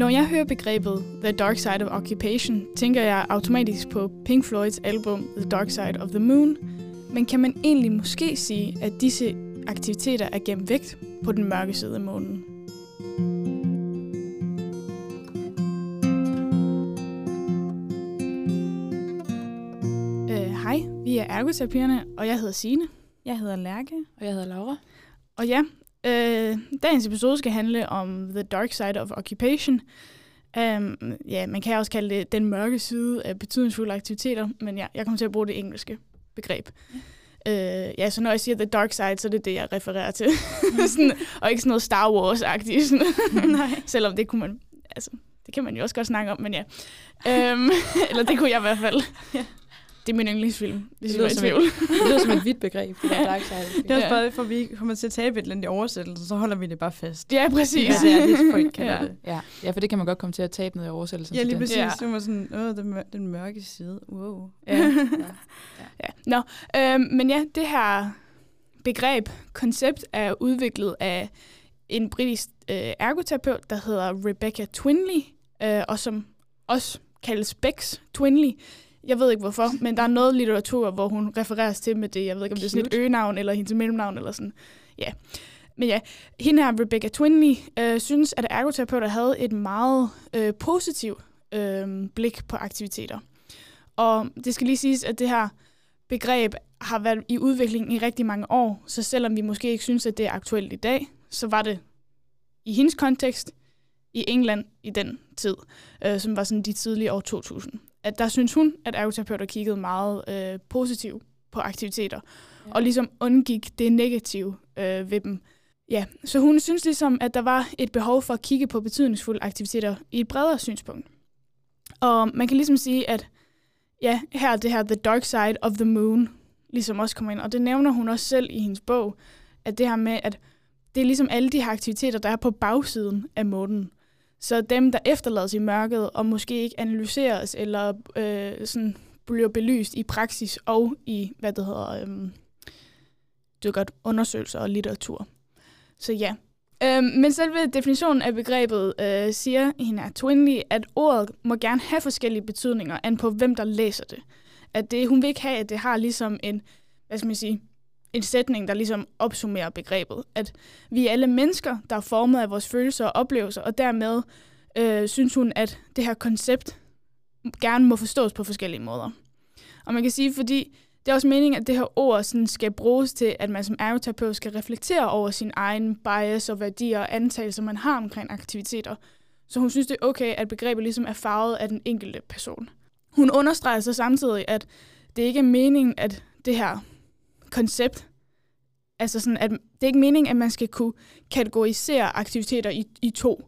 Når jeg hører begrebet The Dark Side of Occupation, tænker jeg automatisk på Pink Floyds album The Dark Side of the Moon. Men kan man egentlig måske sige, at disse aktiviteter er gemt væk på den mørke side af månen? Øh, Hej, vi er ergoterapierne, og jeg hedder Sine. Jeg hedder Lærke. Og jeg hedder Laura. Og ja, øh, dagens episode skal handle om The Dark Side of Occupation. Um, ja, man kan også kalde det den mørke side af betydningsfulde aktiviteter, men ja, jeg kommer til at bruge det engelske begreb. Ja. Øh, ja, så når jeg siger The Dark Side, så er det det, jeg refererer til. sådan, og ikke sådan noget Star Wars-agtigt. Sådan. Nej. Selvom det kunne man, altså, det kan man jo også godt snakke om, men ja. Um, eller det kunne jeg i hvert fald. Ja. Det er min yndlingsfilm, Det jeg var lyder, som et, det lyder som et vidt begreb. Det der dark side. Det er også Ja. bare for, vi kommer til at tabe et eller andet i oversættelsen, så holder vi det bare fast. Ja, præcis. Ja, det er det, folk Ja. det. Ja. ja, for det kan man godt komme til at tabe noget i oversættelsen. Ja, lige det. præcis. Ja. Det var sådan, åh, den, mør- den mørke side. Wow. Ja. ja. Ja. Nå, øhm, men ja, det her begreb, koncept, er udviklet af en britisk øh, ergoterapeut, der hedder Rebecca Twinley, øh, og som også kaldes Bex Twinley. Jeg ved ikke hvorfor, men der er noget litteratur, hvor hun refereres til med det. Jeg ved ikke, om det er sådan et Cute. øgenavn eller hendes mellemnavn eller sådan. Ja. Men ja, hende her, Rebecca Twinley, øh, synes, at ergoterapeuter havde et meget øh, positivt øh, blik på aktiviteter. Og det skal lige siges, at det her begreb har været i udvikling i rigtig mange år, så selvom vi måske ikke synes, at det er aktuelt i dag, så var det i hendes kontekst i England i den tid, øh, som var sådan de tidlige år 2000. At der synes hun, at ergoterapeuter kiggede meget øh, positivt på aktiviteter, ja. og ligesom undgik det negative øh, ved dem. Ja, så hun synes ligesom, at der var et behov for at kigge på betydningsfulde aktiviteter i et bredere synspunkt. Og man kan ligesom sige, at ja, her er det her The Dark Side of the Moon, ligesom også kommer ind. Og det nævner hun også selv i hendes bog, at det her med, at det er ligesom alle de her aktiviteter, der er på bagsiden af månen. Så dem, der efterlades i mørket, og måske ikke analyseres, eller øh, sådan bliver belyst i praksis og i, hvad det hedder, øhm, det er godt, undersøgelser og litteratur. Så ja. Øhm, men selve definitionen af begrebet øh, siger hende er Twinley, at ordet må gerne have forskellige betydninger, an på hvem der læser det. At det, hun vil ikke have, at det har ligesom en, hvad skal man sige, en sætning, der ligesom opsummerer begrebet. At vi er alle mennesker, der er formet af vores følelser og oplevelser, og dermed øh, synes hun, at det her koncept gerne må forstås på forskellige måder. Og man kan sige, fordi det er også meningen, at det her ord sådan skal bruges til, at man som ergoterapeut skal reflektere over sin egen bias og værdier og antagelser, man har omkring aktiviteter. Så hun synes, det er okay, at begrebet ligesom er farvet af den enkelte person. Hun understreger så samtidig, at det ikke er meningen, at det her koncept, altså sådan, at det er ikke meningen, at man skal kunne kategorisere aktiviteter i, i to,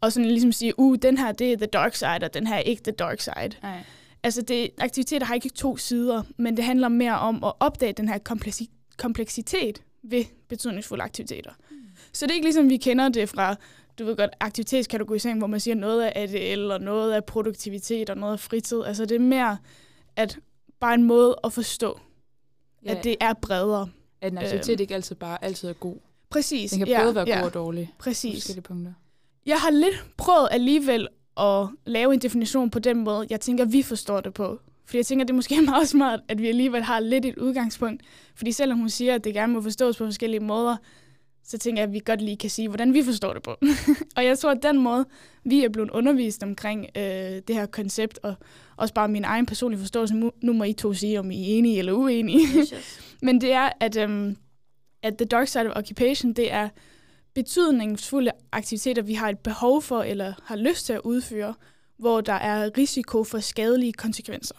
og sådan ligesom sige, uh, den her, det er the dark side, og den her er ikke the dark side. Nej. Altså, det, aktiviteter har ikke to sider, men det handler mere om at opdage den her kompleksi- kompleksitet ved betydningsfulde aktiviteter. Mm. Så det er ikke ligesom, vi kender det fra, du ved godt, aktivitetskategorisering, hvor man siger noget af ADL, og noget af produktivitet, og noget af fritid. Altså, det er mere at bare en måde at forstå, Ja, at det er bredere. at en aktivitet ikke altid bare altid er god. Præcis. Den kan ja, både være ja, god og dårlig på Præcis. forskellige punkter. Jeg har lidt prøvet alligevel at lave en definition på den måde, jeg tænker, vi forstår det på. Fordi jeg tænker, det er måske meget smart, at vi alligevel har lidt et udgangspunkt. Fordi selvom hun siger, at det gerne må forstås på forskellige måder, så tænker jeg, at vi godt lige kan sige, hvordan vi forstår det på. og jeg tror, at den måde, vi er blevet undervist omkring øh, det her koncept, og også bare min egen personlige forståelse, nu, må I to sige, om I er enige eller uenige. Men det er, at, øhm, at The Dark Side of Occupation, det er betydningsfulde aktiviteter, vi har et behov for eller har lyst til at udføre, hvor der er risiko for skadelige konsekvenser.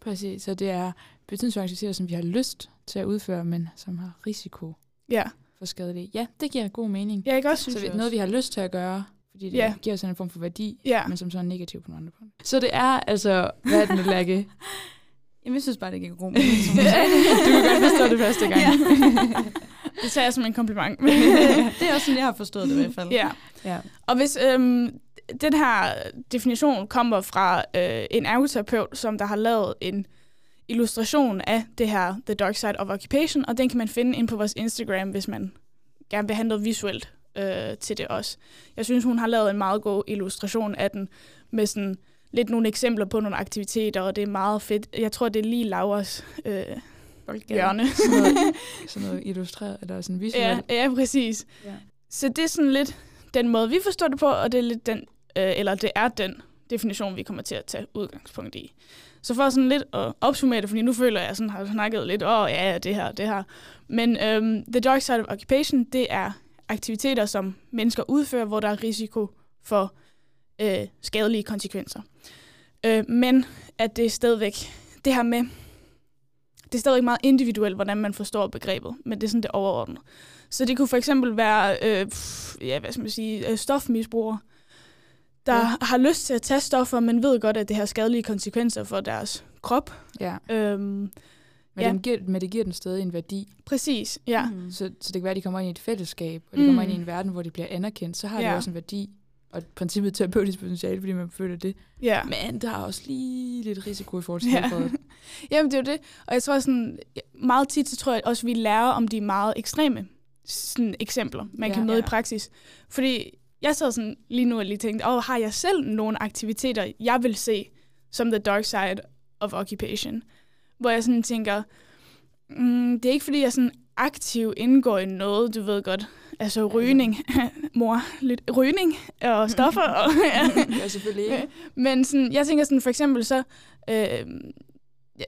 Præcis, så det er betydningsfulde aktiviteter, som vi har lyst til at udføre, men som har risiko Ja, for skadelige. Ja, det giver god mening. jeg ikke også så synes vi, jeg noget, vi har lyst til at gøre, fordi det Ja. giver os en form for værdi, Ja, men som så er negativ på nogle andre punkter. Så det er altså, hvad er den, Lærke? Jamen, jeg synes bare, det giver god mening. som Ja, sagde. du kan godt forstå det første gang. det tager jeg som en kompliment. det er også sådan, jeg har forstået det i hvert fald. ja. ja. Og hvis øhm, den her definition kommer fra øh, en ergoterapeut, som der har lavet en illustration af det her The Dark Side of Occupation, og den kan man finde ind på vores Instagram, hvis man gerne vil have noget visuelt øh, til det også. Jeg synes, hun har lavet en meget god illustration af den, med sådan lidt nogle eksempler på nogle aktiviteter, og det er meget fedt. Jeg tror, det er lige Lauras øh, hjørne. Sådan noget, sådan noget illustreret, eller sådan visuelt. ja, ja, præcis. Ja. Så det er sådan lidt den måde, vi forstår det på, og det er lidt den, øh, eller det er den definition, vi kommer til at tage udgangspunkt i. Så for sådan lidt at opsummere det, fordi nu føler jeg, at jeg sådan har snakket lidt, åh oh, ja, det her, det her. Men øhm, The Dark Side of Occupation, det er aktiviteter, som mennesker udfører, hvor der er risiko for øh, skadelige konsekvenser. Øh, men at det er stadigvæk, det her med, det er stadigvæk meget individuelt, hvordan man forstår begrebet, men det er sådan det overordnede. Så det kunne for eksempel være, øh, ja, hvad skal man sige, øh, stofmisbrugere, der ja. har lyst til at tage stoffer, men ved godt, at det har skadelige konsekvenser for deres krop. Ja. Øhm, Men, Ja. den giver, men det giver den stadig en værdi. præcis, ja. Mm. Så, så det kan være, at de kommer ind i et fællesskab, og de kommer Mm. ind i en verden, hvor de bliver anerkendt. Så har Ja. det også en værdi. Og princippet terapeutisk potentiale, fordi man føler det. ja. Men der er også lige lidt risiko i forhold til Ja. helbredet. Jamen, det er jo det. Og jeg tror sådan, meget tit, så tror jeg også, vi lærer om de meget ekstreme sådan, eksempler, man Ja. kan møde Ja. i praksis. Fordi jeg sad sådan lige nu og lige tænkte, åh, har jeg selv nogle aktiviteter, jeg vil se som the dark side of occupation? Hvor jeg sådan tænker, mm, det er ikke fordi, jeg sådan aktivt indgår i noget, du ved godt, altså rygning, mor, lidt rygning og stoffer. og, ja. ja, selvfølgelig ikke. Men sådan, jeg tænker sådan, for eksempel så, øh,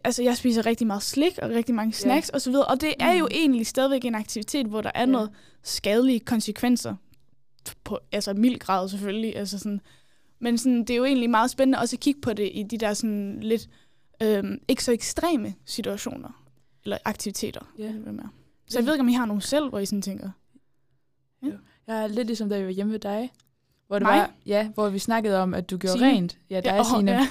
altså jeg spiser rigtig meget slik og rigtig mange snacks så videre, og det er jo Mm. egentlig stadigvæk en aktivitet, hvor der er Ja. noget skadelige konsekvenser, på, altså mild grad selvfølgelig, altså sådan, men sådan, det er jo egentlig meget spændende også at kigge på det i de der sådan lidt øh, ikke så ekstreme situationer, eller aktiviteter. Ja. eller hvad. Så jeg ved ikke, om I har nogle selv, hvor I sådan tænker, Jeg er lidt ligesom, da vi var hjemme ved dig. Hvor, det Mig? var, ja, hvor vi snakkede om, at du gjorde Signe? rent. Ja, dig, åh, Signe. ja.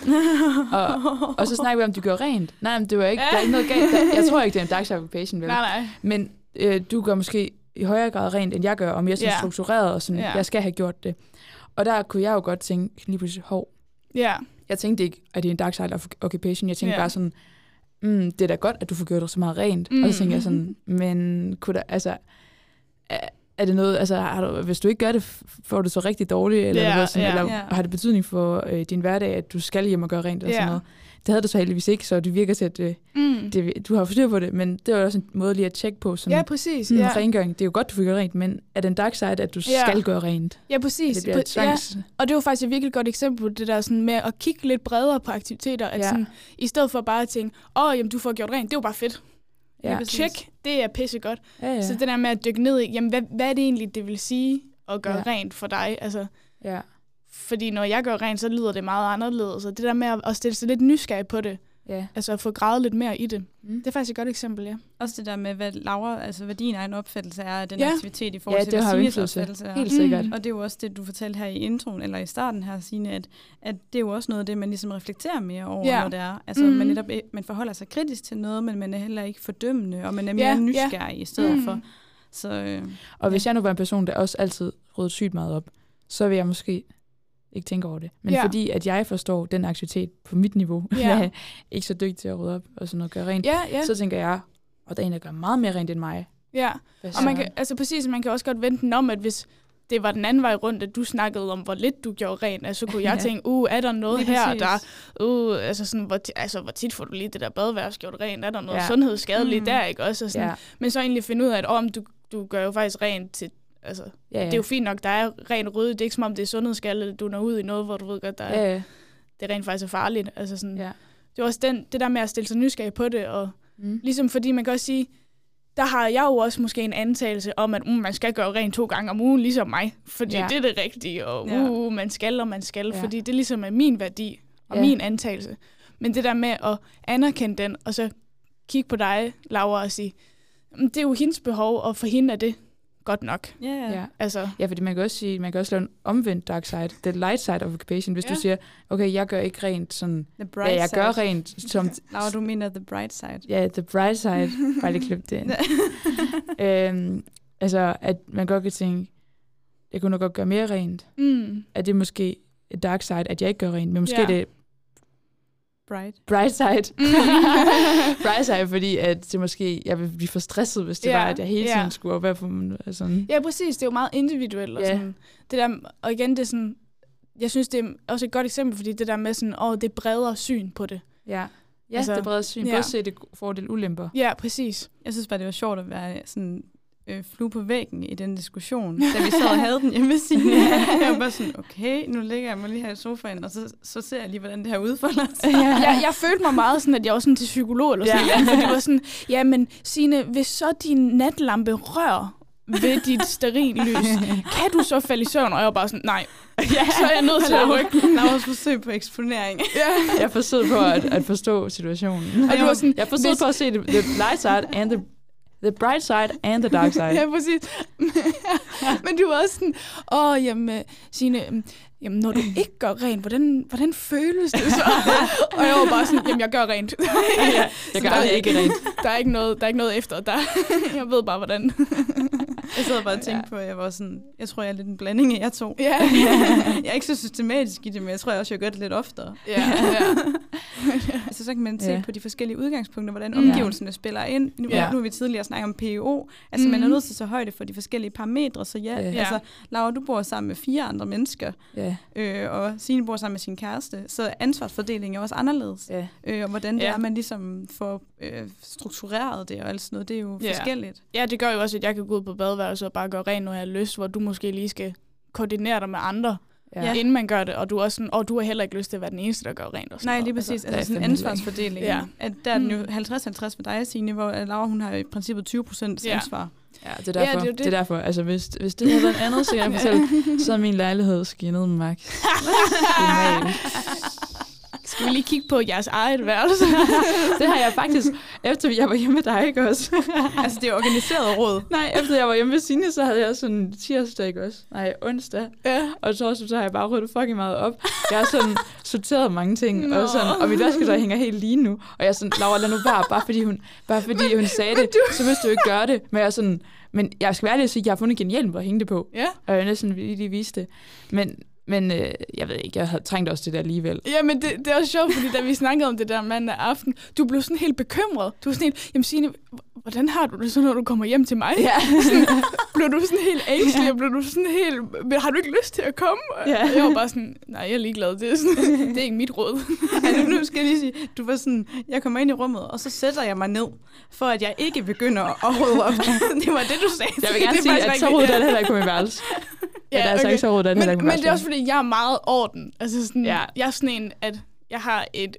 Og, og så snakkede vi om, at du gjorde rent. Nej, men det var ikke, der er ikke noget galt. Der, jeg tror ikke, det er en dark occupation, vel? nej, nej. Men øh, du gør måske i højere grad rent, end jeg gør, og mere sådan Ja. struktureret, og sådan, Ja. jeg skal have gjort det. Og der kunne jeg jo godt tænke lige pludselig, hov, Ja, jeg tænkte ikke, at det er en dark side of occupation. Jeg tænkte Ja. bare sådan, mm, det er da godt, at du får gjort det så meget rent. Mm. Og så tænkte jeg sådan, men kunne der, altså, er, er det noget, altså, har du, hvis du ikke gør det, får du så rigtig dårligt, eller, noget sådan, ja. eller Ja. har det betydning for øh, din hverdag, at du skal hjem og gøre rent, eller Ja. sådan noget. Det havde du så heldigvis ikke, så det virker til, at det, mm. det, du har forstyr på det, men det var også en måde lige at tjekke på, sådan, ja præcis. hmm, Ja. rengøring, det er jo godt, du får gjort rent, men er det en dark side, at du Ja. skal gøre rent? Ja, præcis. Det bliver. Ja, og det var faktisk et virkelig godt eksempel på det der sådan med at kigge lidt bredere på aktiviteter. At Ja. sådan, I stedet for bare at tænke, åh, oh, jamen, du får gjort rent, det var bare fedt. Ja. Ja, Check, det er pissegodt. Ja, Ja. Så det der med at dykke ned i, jamen, hvad, hvad er det egentlig, det vil sige at gøre ja. rent for dig? Altså, ja. Fordi når jeg gør rent, så lyder det meget anderledes. Og det der med at, at stille sig lidt nysgerrig på det, ja. altså at få gravet lidt mere i det, Mm. det er faktisk et godt eksempel, ja. Også det der med, hvad, Laura, altså, hvad din egen opfattelse er af den Ja. aktivitet i forhold Ja, til, det hvad indflydelse. opfattelse er. Helt sikkert. Mm. Og det er jo også det, du fortalte her i introen, eller i starten her, Signe, at, at det er jo også noget af det, man ligesom reflekterer mere over, Ja. når det er. Altså, Mhm. man, netop, man forholder sig kritisk til noget, men man er heller ikke fordømmende, og man er mere Ja, ja. nysgerrig i stedet Mm. for. Så øh, Og hvis jeg nu var en person, der også altid rydde sygt meget op, så vil jeg måske ikke tænke over det. Men Ja. fordi, at jeg forstår den aktivitet på mit niveau, Ja. jeg er ikke så dygtig til at rydde op og sådan noget, gøre rent, Ja, ja, så tænker jeg, og der er en, der gør meget mere rent end mig. ja. Hvad Og man kan, altså præcis, man kan også godt vente den om, at hvis det var den anden vej rundt, at du snakkede om, hvor lidt du gjorde rent, altså, så kunne jeg Ja. tænke, uh, er der noget Lige her, præcis. der, uh, altså sådan, hvor, altså, hvor tit får du lige det der badeværelse gjort rent, er der noget ja. Ja. sundhedsskadeligt Mm. der, ikke også? Og sådan, Ja, Men så egentlig finde ud af, at om du, du gør jo faktisk rent til, altså, ja, ja. det er jo fint nok, der er rent rydde, det er ikke som om det er sundhedsskadeligt, du når ud i noget, hvor du ved godt, der er, ja, ja. det rent faktisk er farligt, altså sådan, ja. det er også den, det der med at stille sig nysgerrig på det, og Mm. Ligesom fordi man kan også sige, der har jeg jo også måske en antagelse om, at mm, man skal gøre rent to gange om ugen, ligesom mig. Fordi Ja. det er det rigtige, og Ja. uh, man skal, og man skal. Ja. Fordi det ligesom er min værdi og Ja. ja. min antagelse. Men det der med at anerkende den, og så kigge på dig, Laura, og sige, "Mm, det er jo hendes behov, og for hende er det godt nok. ja, ja. ja. Altså, Ja, fordi man kan også sige, man kan også lave en omvendt dark side, the light side of occupation, hvis. Ja. du siger, okay, jeg gør ikke rent sådan, The bright ja, jeg side. gør rent som, Laura, du mener the bright side. ja, the bright side, bare lige klip det ind. øhm, altså, at man godt kan tænke, jeg kunne nok godt gøre mere rent. mm, Er det måske et dark side, at jeg ikke gør rent? Men måske ja. det Bright. bright side. bright side, fordi at det måske, jeg vil blive for stresset, hvis det Ja, var, at jeg hele tiden ja. skulle op for sådan. Ja, præcis. Det er jo meget individuelt. Og, Ja. sådan, det der, og igen, det er sådan, jeg synes, det er også et godt eksempel, fordi det der med sådan, åh, det bredere syn på det. Ja. Ja, Altså, det er bredt syn. ja. Både se det fordel ulemper. Ja, præcis. Jeg synes bare, det var sjovt at være sådan øh, flue på væggen i den diskussion, da vi sad og havde den hjemme ved Signe. Jeg var bare sådan, okay, nu ligger jeg mig lige her i sofaen, og så, så ser jeg lige, hvordan det her udfolder sig. jeg, jeg følte mig meget sådan, at jeg var sådan til psykolog eller sådan Ja. noget. Det var sådan, ja, men Signe, hvis så din natlampe rør ved dit sterillys, kan du så falde i søvn? Og jeg var bare sådan, nej, så er jeg nødt til at rykke. Der var også forsøg på eksponering. Ja. Jeg forsøgte på at, at forstå situationen. Og du var sådan, Jeg forsøgte hvis- på at se the, the light side and the, the bright side and the dark side. Ja, præcis. Men du var også sådan, åh, jamen, Signe, øhm, jamen, når du ikke gør rent, hvordan, hvordan føles det så? og jeg var bare sådan, jamen, jeg gør rent. ja, jeg gør der er aldrig ikke rent. Der er ikke noget, der er ikke noget efter. Der, jeg ved bare, hvordan. Jeg sad bare og tænkte på, at jeg var sådan, jeg tror, jeg er lidt en blanding af jer to. ja. Jeg er ikke så systematisk i det, men jeg tror jeg også, jeg gør det lidt oftere. ja, ja. Altså, så kan man se Ja. på de forskellige udgangspunkter, hvordan Mm. omgivelserne spiller ind. Nu, Ja. nu har vi tidligere snakket om PO. Altså, man er Mhm. nødt til at tage højde for de forskellige parametre. Så ja, Ja. ja. altså, Laura, du bor sammen med fire andre mennesker, Ja, øh, og Signe bor sammen med sin kæreste. Så ansvarsfordelingen er også anderledes. ja. Øh, og hvordan det Ja. er, man ligesom får øh, struktureret det og alt sådan noget, det er jo Ja. forskelligt. ja, det gør jo også, at jeg kan gå ud på badeværelset og bare gøre rent, når jeg har lyst, hvor du måske lige skal koordinere dig med andre, ja. inden man gør det, og du er også sådan, og du har heller ikke lyst til at være den eneste, der gør rent. Og sådan Nej, lige præcis. det er Altså, sådan en ansvarsfordeling. Ja. At der er den jo Mm. 50-50 med dig, Signe, hvor Laura, hun har i princippet 20 procent Ja. ansvar. Ja, det er derfor. Ja, det er det, det. er derfor. Altså, hvis, hvis det havde været en andet, så kan jeg fortælle, så er min lejlighed skinnet med max. Skal vi lige kigge på jeres eget værelse? Det har jeg faktisk, efter jeg var hjemme med dig, ikke også? altså, det er organiseret råd. Nej, efter jeg var hjemme med Signe, så havde jeg sådan tirsdag, ikke også? Nej, onsdag. ja. Og torsdag, så har jeg bare ryddet fucking meget op. Jeg har sådan sorteret mange ting, Nå. og, sådan, og mit vasketøj hænger helt lige nu. Og jeg er sådan, Laura, lad nu være, bare fordi hun, bare fordi hun sagde det, så hvis du ikke gøre det. Men jeg er sådan, men jeg skal være ærlig at sige, at jeg har fundet genialt hvor at hænge det på. Ja. Og jeg næsten lige, lige viste det. Men, men øh, jeg ved ikke, jeg havde trængt også det der alligevel. Ja, men det, det er også sjovt, fordi da vi snakkede om det der mandag aften, du blev sådan helt bekymret. Du var sådan helt, jamen Signe, hvordan har du det så, når du kommer hjem til mig? Ja. Blev du sådan helt ængstelig, og blev du sådan helt, "Men har du ikke lyst til at komme? Ja. Og jeg var bare sådan, nej, jeg er ligeglad, det er, sådan, det er ikke mit råd. Altså, nu skal jeg lige sige, du var sådan, jeg kommer ind i rummet, og så sætter jeg mig ned, for at jeg ikke begynder at rydde op. det var det, du sagde. Jeg vil gerne Det sige, at så rigtigt, ryddet ja. er det heller ikke på min værelse. Ja, det er altså så ryddet er men, men det er også fordi, jeg er meget orden. Altså sådan, Ja. jeg er sådan en, at jeg har et,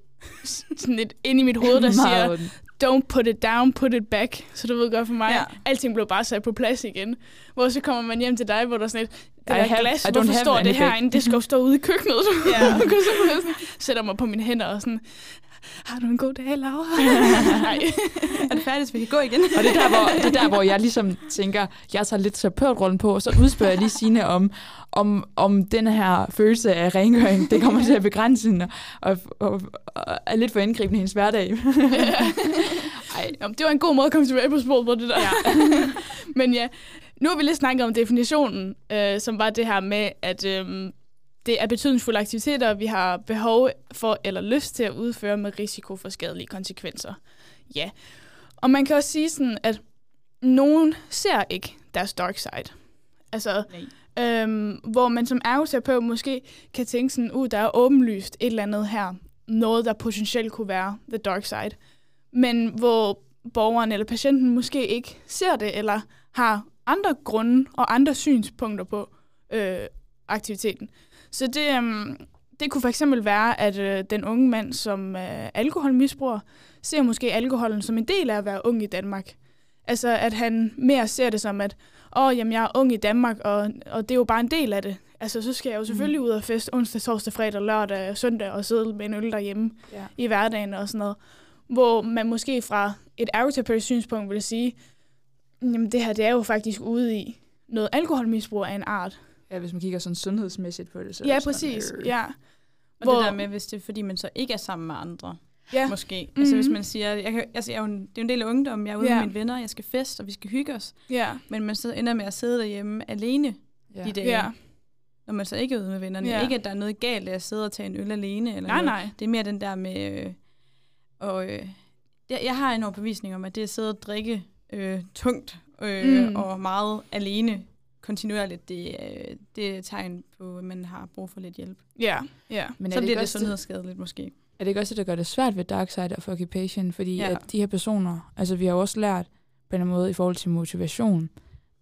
sådan et inde i mit hoved, der siger, orden. don't put it down, put it back. Så du ved godt for mig, Ja. alting blev bare sat på plads igen. Hvor så kommer man hjem til dig, hvor der er sådan et, det I der have- glas, I hvorfor står det herinde? Det skal jo stå ude i køkkenet. Ja. Ja. så sætter mig på mine hænder og sådan, har du en god dag, Laura? Nej. Er det færdigt, så vi kan gå igen? Og det er, der, hvor, det er der, hvor jeg ligesom tænker, jeg tager lidt terapeutrollen på, og så udspørger jeg lige Signe om, om, om den her følelse af rengøring, det kommer til at begrænse hende, og, og, og er lidt for indgribende i hendes hverdag. Ej, det var en god måde at komme tilbage på sporet på det der. Ja. Men ja, nu har vi lidt snakket om definitionen, øh, som var det her med, at øh, det er betydningsfulde aktiviteter, vi har behov for eller lyst til at udføre med risiko for skadelige konsekvenser. Ja. Og man kan også sige sådan, at nogen ser ikke deres dark side. Altså, Nej. øhm, hvor man som ergoterapeut måske kan tænke sådan, uh, der er åbenlyst et eller andet her. Noget, der potentielt kunne være the dark side. Men hvor borgeren eller patienten måske ikke ser det, eller har andre grunde og andre synspunkter på øh, aktiviteten. Så det, øhm, det kunne for eksempel være, at øh, den unge mand, som er alkoholmisbruger, ser måske alkoholen som en del af at være ung i Danmark. Altså, at han mere ser det som, at åh, jamen, jeg er ung i Danmark, og, og det er jo bare en del af det. Altså, så skal jeg jo selvfølgelig ud og feste onsdag, torsdag, fredag, lørdag, søndag og sidde med en øl derhjemme Ja. i hverdagen og sådan noget. Hvor man måske fra et ergoterapeutisk synspunkt vil sige, jamen det her, det er jo faktisk ude i noget alkoholmisbrug af en art. Ja, hvis man kigger sådan sundhedsmæssigt på det. Så Ja, det sådan, præcis. øh, Ja. Og det der med, hvis det er fordi, man så ikke er sammen med andre, Ja. måske. Altså Mhm. hvis man siger, jeg, kan, altså, jeg er jo en, det er jo en del af ungdommen, jeg er ude Ja. med mine venner, jeg skal feste, og vi skal hygge os. Ja. Men man så ender med at sidde derhjemme alene Ja. de dage. Ja. når man så ikke er ude med vennerne. Ja. Ikke, at der er noget galt af at sidde og tage en øl alene. Eller Nej, noget. nej. Det er mere den der med... Øh, og, øh, jeg, jeg har en overbevisning om, at det at sidde og drikke øh, tungt øh, mm. og meget alene kontinuerligt, det, øh, det er et tegn på, at man har brug for lidt hjælp. Ja, ja. Men så er det, bliver det sundhedsskadeligt måske. er det ikke også det, der gør det svært ved Dark Side of Occupation? Fordi Ja. at de her personer, altså vi har også lært på en eller anden måde i forhold til motivation,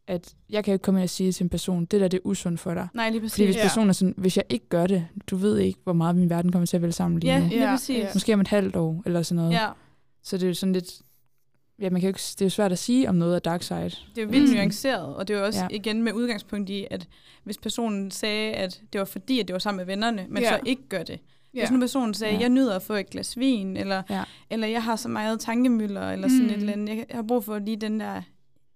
at jeg kan jo ikke komme ind og sige til en person, det der det er usundt for dig. Nej, lige præcis. Fordi hvis Ja. personen er sådan, hvis jeg ikke gør det, du ved ikke, hvor meget min verden kommer til at vælge sammen lige Ja, nu. lige Ja, præcis. ja. Måske om et halvt år, eller sådan noget. Ja, Så det er jo sådan lidt, ja, man kan jo ikke, det er jo svært at sige om noget af Dark Side. det er jo vildt Mm. nuanceret, og det er jo også Ja. igen med udgangspunkt i, at hvis personen sagde, at det var fordi, at det var sammen med vennerne, men Ja. så ikke gør det. ja. Hvis nu personen sagde, Ja. jeg nyder at få et glas vin, eller, Ja. eller jeg har så meget tankemøller, eller sådan Mm. et eller andet, jeg har brug for lige den der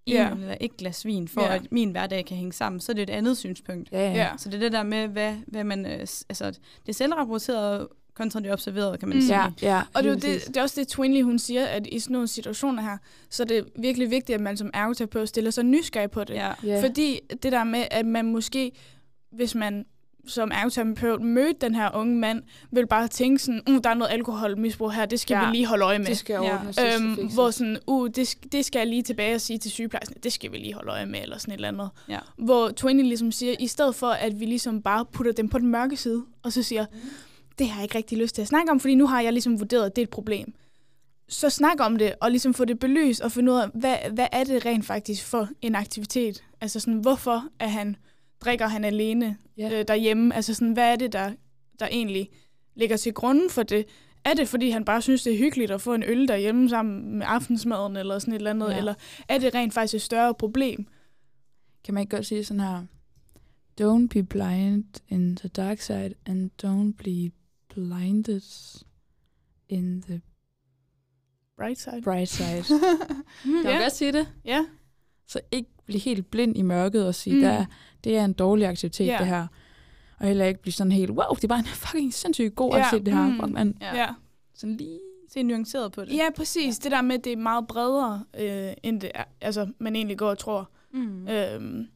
en Ja. eller et glas vin, for Ja. at min hverdag kan hænge sammen, så er det et andet synspunkt. Ja, ja. Ja. Så det er det der med, hvad, hvad man, øh, altså det er selvrapporteret kontra det observerede, kan man Mm. sige. ja, ja Og det er, det, det er også det, Twinley hun siger, at i sådan nogle situationer her, så er det virkelig vigtigt, at man som ergoterapeut stiller sig nysgerrig på det. Ja. Ja. Fordi det der med, at man måske, hvis man som ergoterapeut mødte den her unge mand, vil bare tænke sådan, uh, der er noget alkoholmisbrug her, det skal Ja. vi lige holde øje med. det skal Ja. ordnes, skal Øhm, hvor sådan, uh, det, det skal jeg lige tilbage og sige til sygeplejersken, det skal vi lige holde øje med, eller sådan et eller andet. Ja. Hvor Twinny ligesom siger, i stedet for at vi ligesom bare putter dem på den mørke side, og så siger, det har jeg ikke rigtig lyst til at snakke om, fordi nu har jeg ligesom vurderet, at det er et problem. Så snak om det, og ligesom få det belyst, og finde ud af, hvad, hvad er det rent faktisk for en aktivitet? Altså sådan, hvorfor er han, drikker han alene Ja. øh, derhjemme? Altså sådan, hvad er det, der, der egentlig ligger til grunden for det? Er det, fordi han bare synes, det er hyggeligt at få en øl derhjemme sammen med aftensmaden, eller sådan et eller andet? Ja. Eller er det rent faktisk et større problem? Kan man ikke godt sige sådan her, don't be blind in the dark side, and don't be blinded in the Right side. bright side. Mm, man ja. godt sige det? ja. Så ikke blive helt blind i mørket og sige, Mm. der, det er en dårlig aktivitet, Ja. det her. Og heller ikke blive sådan helt, wow, det er bare en fucking sindssygt god Ja, aktivitet, det her. mm. Man Ja. ja. sådan lige... Se nuanceret på det. Ja, præcis. Det der med, at det er meget bredere, øh, end det er, altså, man egentlig går og tror. Mm. Øhm,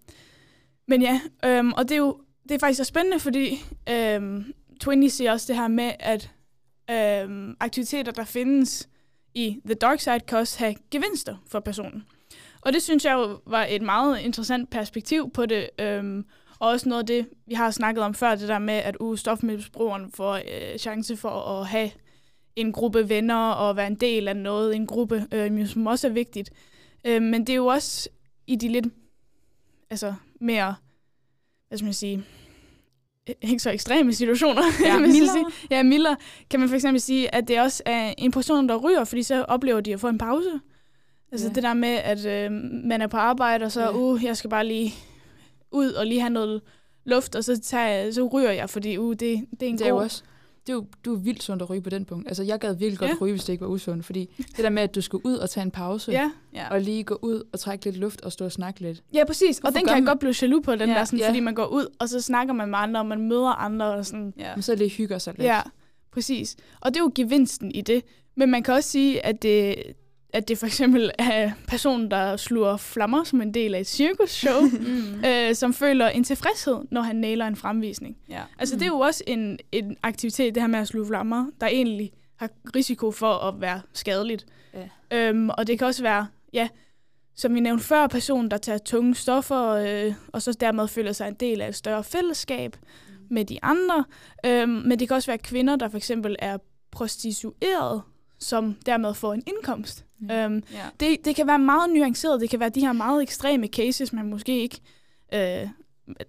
men ja, øhm, og det er jo det er faktisk så spændende, fordi øhm, Twinny siger også det her med, at øhm, aktiviteter, der findes i The Dark Side, kan også have gevinster for personen. Og det synes jeg jo var et meget interessant perspektiv på det, øhm, og også noget af det, vi har snakket om før, det der med, at uh, stofmisbrugeren får øh, chance for at have en gruppe venner og være en del af noget, en gruppe, øh, som også er vigtigt. Øh, men det er jo også i de lidt altså mere, hvad skal man sige, ikke så ekstreme situationer. Ja, mildere. sige. Ja, mildere. Kan man for eksempel sige, at det også er en person, der ryger, fordi så oplever de at få en pause. Altså Ja. det der med, at øh, man er på arbejde, og så, Ja. uh, jeg skal bare lige ud og lige have noget luft, og så, tager jeg, så ryger jeg, fordi uh, det, det er en Det er god... også, det er jo, du er vildt sundt at ryge på den punkt. Altså, jeg gad virkelig godt Ja. ryge, hvis det ikke var usundt, fordi det der med, at du skulle ud og tage en pause, Ja, Ja. og lige gå ud og trække lidt luft og stå og snakke lidt. ja, præcis. Og Hvorfor den kan jeg man- godt blive jaloux på, den Ja, der, sådan, ja. fordi man går ud, og så snakker man med andre, og man møder andre, og sådan, ja. Men så lige hygger sig lidt. Ja, præcis. Og det er jo gevinsten i det. Men man kan også sige, at det, at det for eksempel er personen, der sluger flammer som en del af et cirkusshow, Mm. øh, som føler en tilfredshed, når han nailer en fremvisning. ja. Altså det er jo også en, en aktivitet, det her med at sluge flammer, der egentlig har risiko for at være skadeligt. Ja. Øhm, og det kan også være, ja, som vi nævnte før, personen, der tager tunge stoffer, øh, og så dermed føler sig en del af et større fællesskab Mm. med de andre. Øhm, men det kan også være kvinder, der for eksempel er prostitueret, som dermed får en indkomst. Ja. Øhm, ja. det, det kan være meget nuanceret. Det kan være de her meget ekstreme cases, man måske ikke... Øh,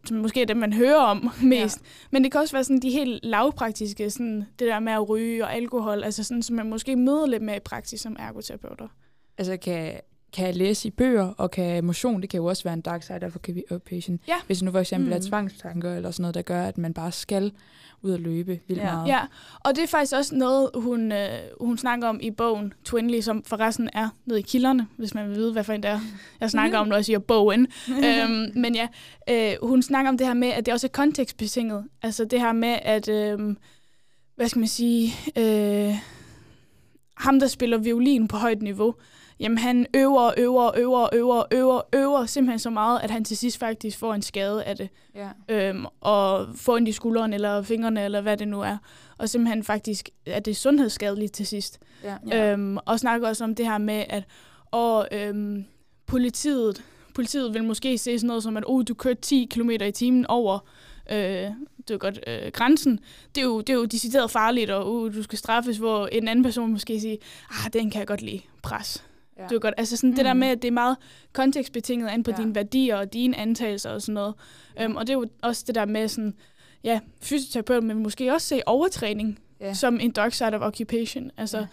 som måske er dem, man hører om mest. Ja. Men det kan også være sådan de helt lavpraktiske, sådan det der med at ryge og alkohol, altså sådan, som man måske møder lidt med i praksis som ergoterapeuter. Altså, kan, kan jeg læse i bøger, og kan motion, det kan jo også være en dark side of occupation. Ja. Hvis nu for eksempel mm. er tvangstanker, eller sådan noget, der gør, at man bare skal ud og løbe vildt Ja. meget. Ja, og det er faktisk også noget, hun, øh, hun snakker om i bogen Twinly, som forresten er nede i kilderne, hvis man vil vide, hvad for en det er. Jeg snakker om, når jeg siger bogen. øhm, men ja, øh, hun snakker om det her med, at det også er kontekstbetinget. Altså det her med, at, øh, hvad skal man sige, øh, ham, der spiller violin på højt niveau, jamen han øver og øver og øver og øver og øver, øver simpelthen så meget, at han til sidst faktisk får en skade af det. Ja. Øhm, og får ondt i skulderen eller fingrene, eller hvad det nu er. Og simpelthen faktisk er det sundhedsskadeligt til sidst. Ja. Ja. Øhm, og snakker også om det her med, at og, øhm, politiet, politiet vil måske se sådan noget som, at oh, du kørte 10 km i timen over øh, det er godt, øh, grænsen. Det er, jo, det er jo decideret farligt, og uh, du skal straffes, hvor en anden person måske siger, ah, den kan jeg godt lide, pres. Ja. Det er godt. Altså sådan mm. det der med, at det er meget kontekstbetinget an på Ja. dine værdier og dine antagelser og sådan noget. Ja. Øhm, og det er jo også det der med sådan, ja, fysioterapeut, men måske også se overtræning Ja. som en dark side of occupation. Altså,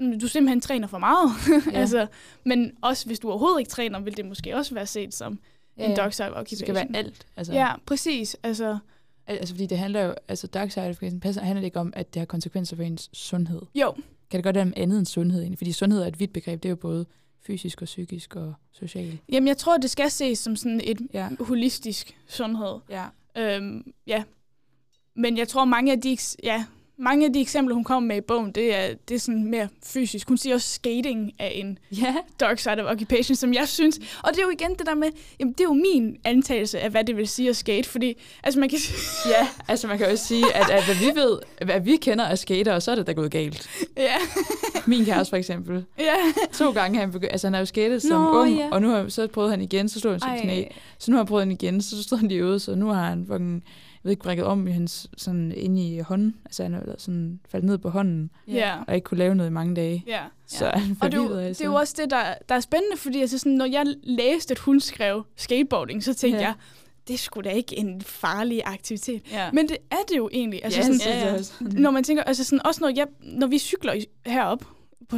Ja. du simpelthen træner for meget. Ja. altså, men også hvis du overhovedet ikke træner, vil det måske også være set som Ja, en dark side of Det occupation. skal være alt. Altså, Ja, præcis. Altså, Al- altså, fordi det handler jo, altså dark side of passer, handler det ikke om, at det har konsekvenser for ens sundhed. jo, Kan det godt være om andet end sundhed egentlig? Fordi sundhed er et vidt begreb, det er jo både fysisk og psykisk og social. jamen jeg tror, det skal ses som sådan et Ja. holistisk sundhed. Ja. Øhm, ja. Men jeg tror, mange af de, ja, mange af de eksempler, hun kommer med i bogen, det er, det er sådan mere fysisk. Hun siger også, skating er en Ja. dark side of occupation, som jeg synes. Og det er jo igen det der med, jamen det er jo min antagelse af, hvad det vil sige at skate, fordi altså man kan ja, altså man kan også sige, at, at hvad vi ved, hvad vi kender af skater, så er det da gået galt. ja, Min kæreste for eksempel. ja, To gange han begy- altså han har jo skatet som Nå, ung, ja. og nu har, så prøvede han igen, så slog han sit knæ. Så nu har han prøvet han igen, så stod han lige ude, så nu har han fucking, jeg ved ikke, brækket om i hans, sådan inde i hånden. Altså han er sådan faldet ned på hånden, ja, og ikke kunne lave noget i mange dage. ja. Så han Og det er, af det er jo også det, der, der er spændende, fordi altså sådan, når jeg læste, at hun skrev skateboarding, så tænkte ja. jeg, det skulle da ikke en farlig aktivitet. Ja. Men det er det jo egentlig. Altså ja, sådan, også. Når man tænker, altså sådan, også når, jeg, når vi cykler herop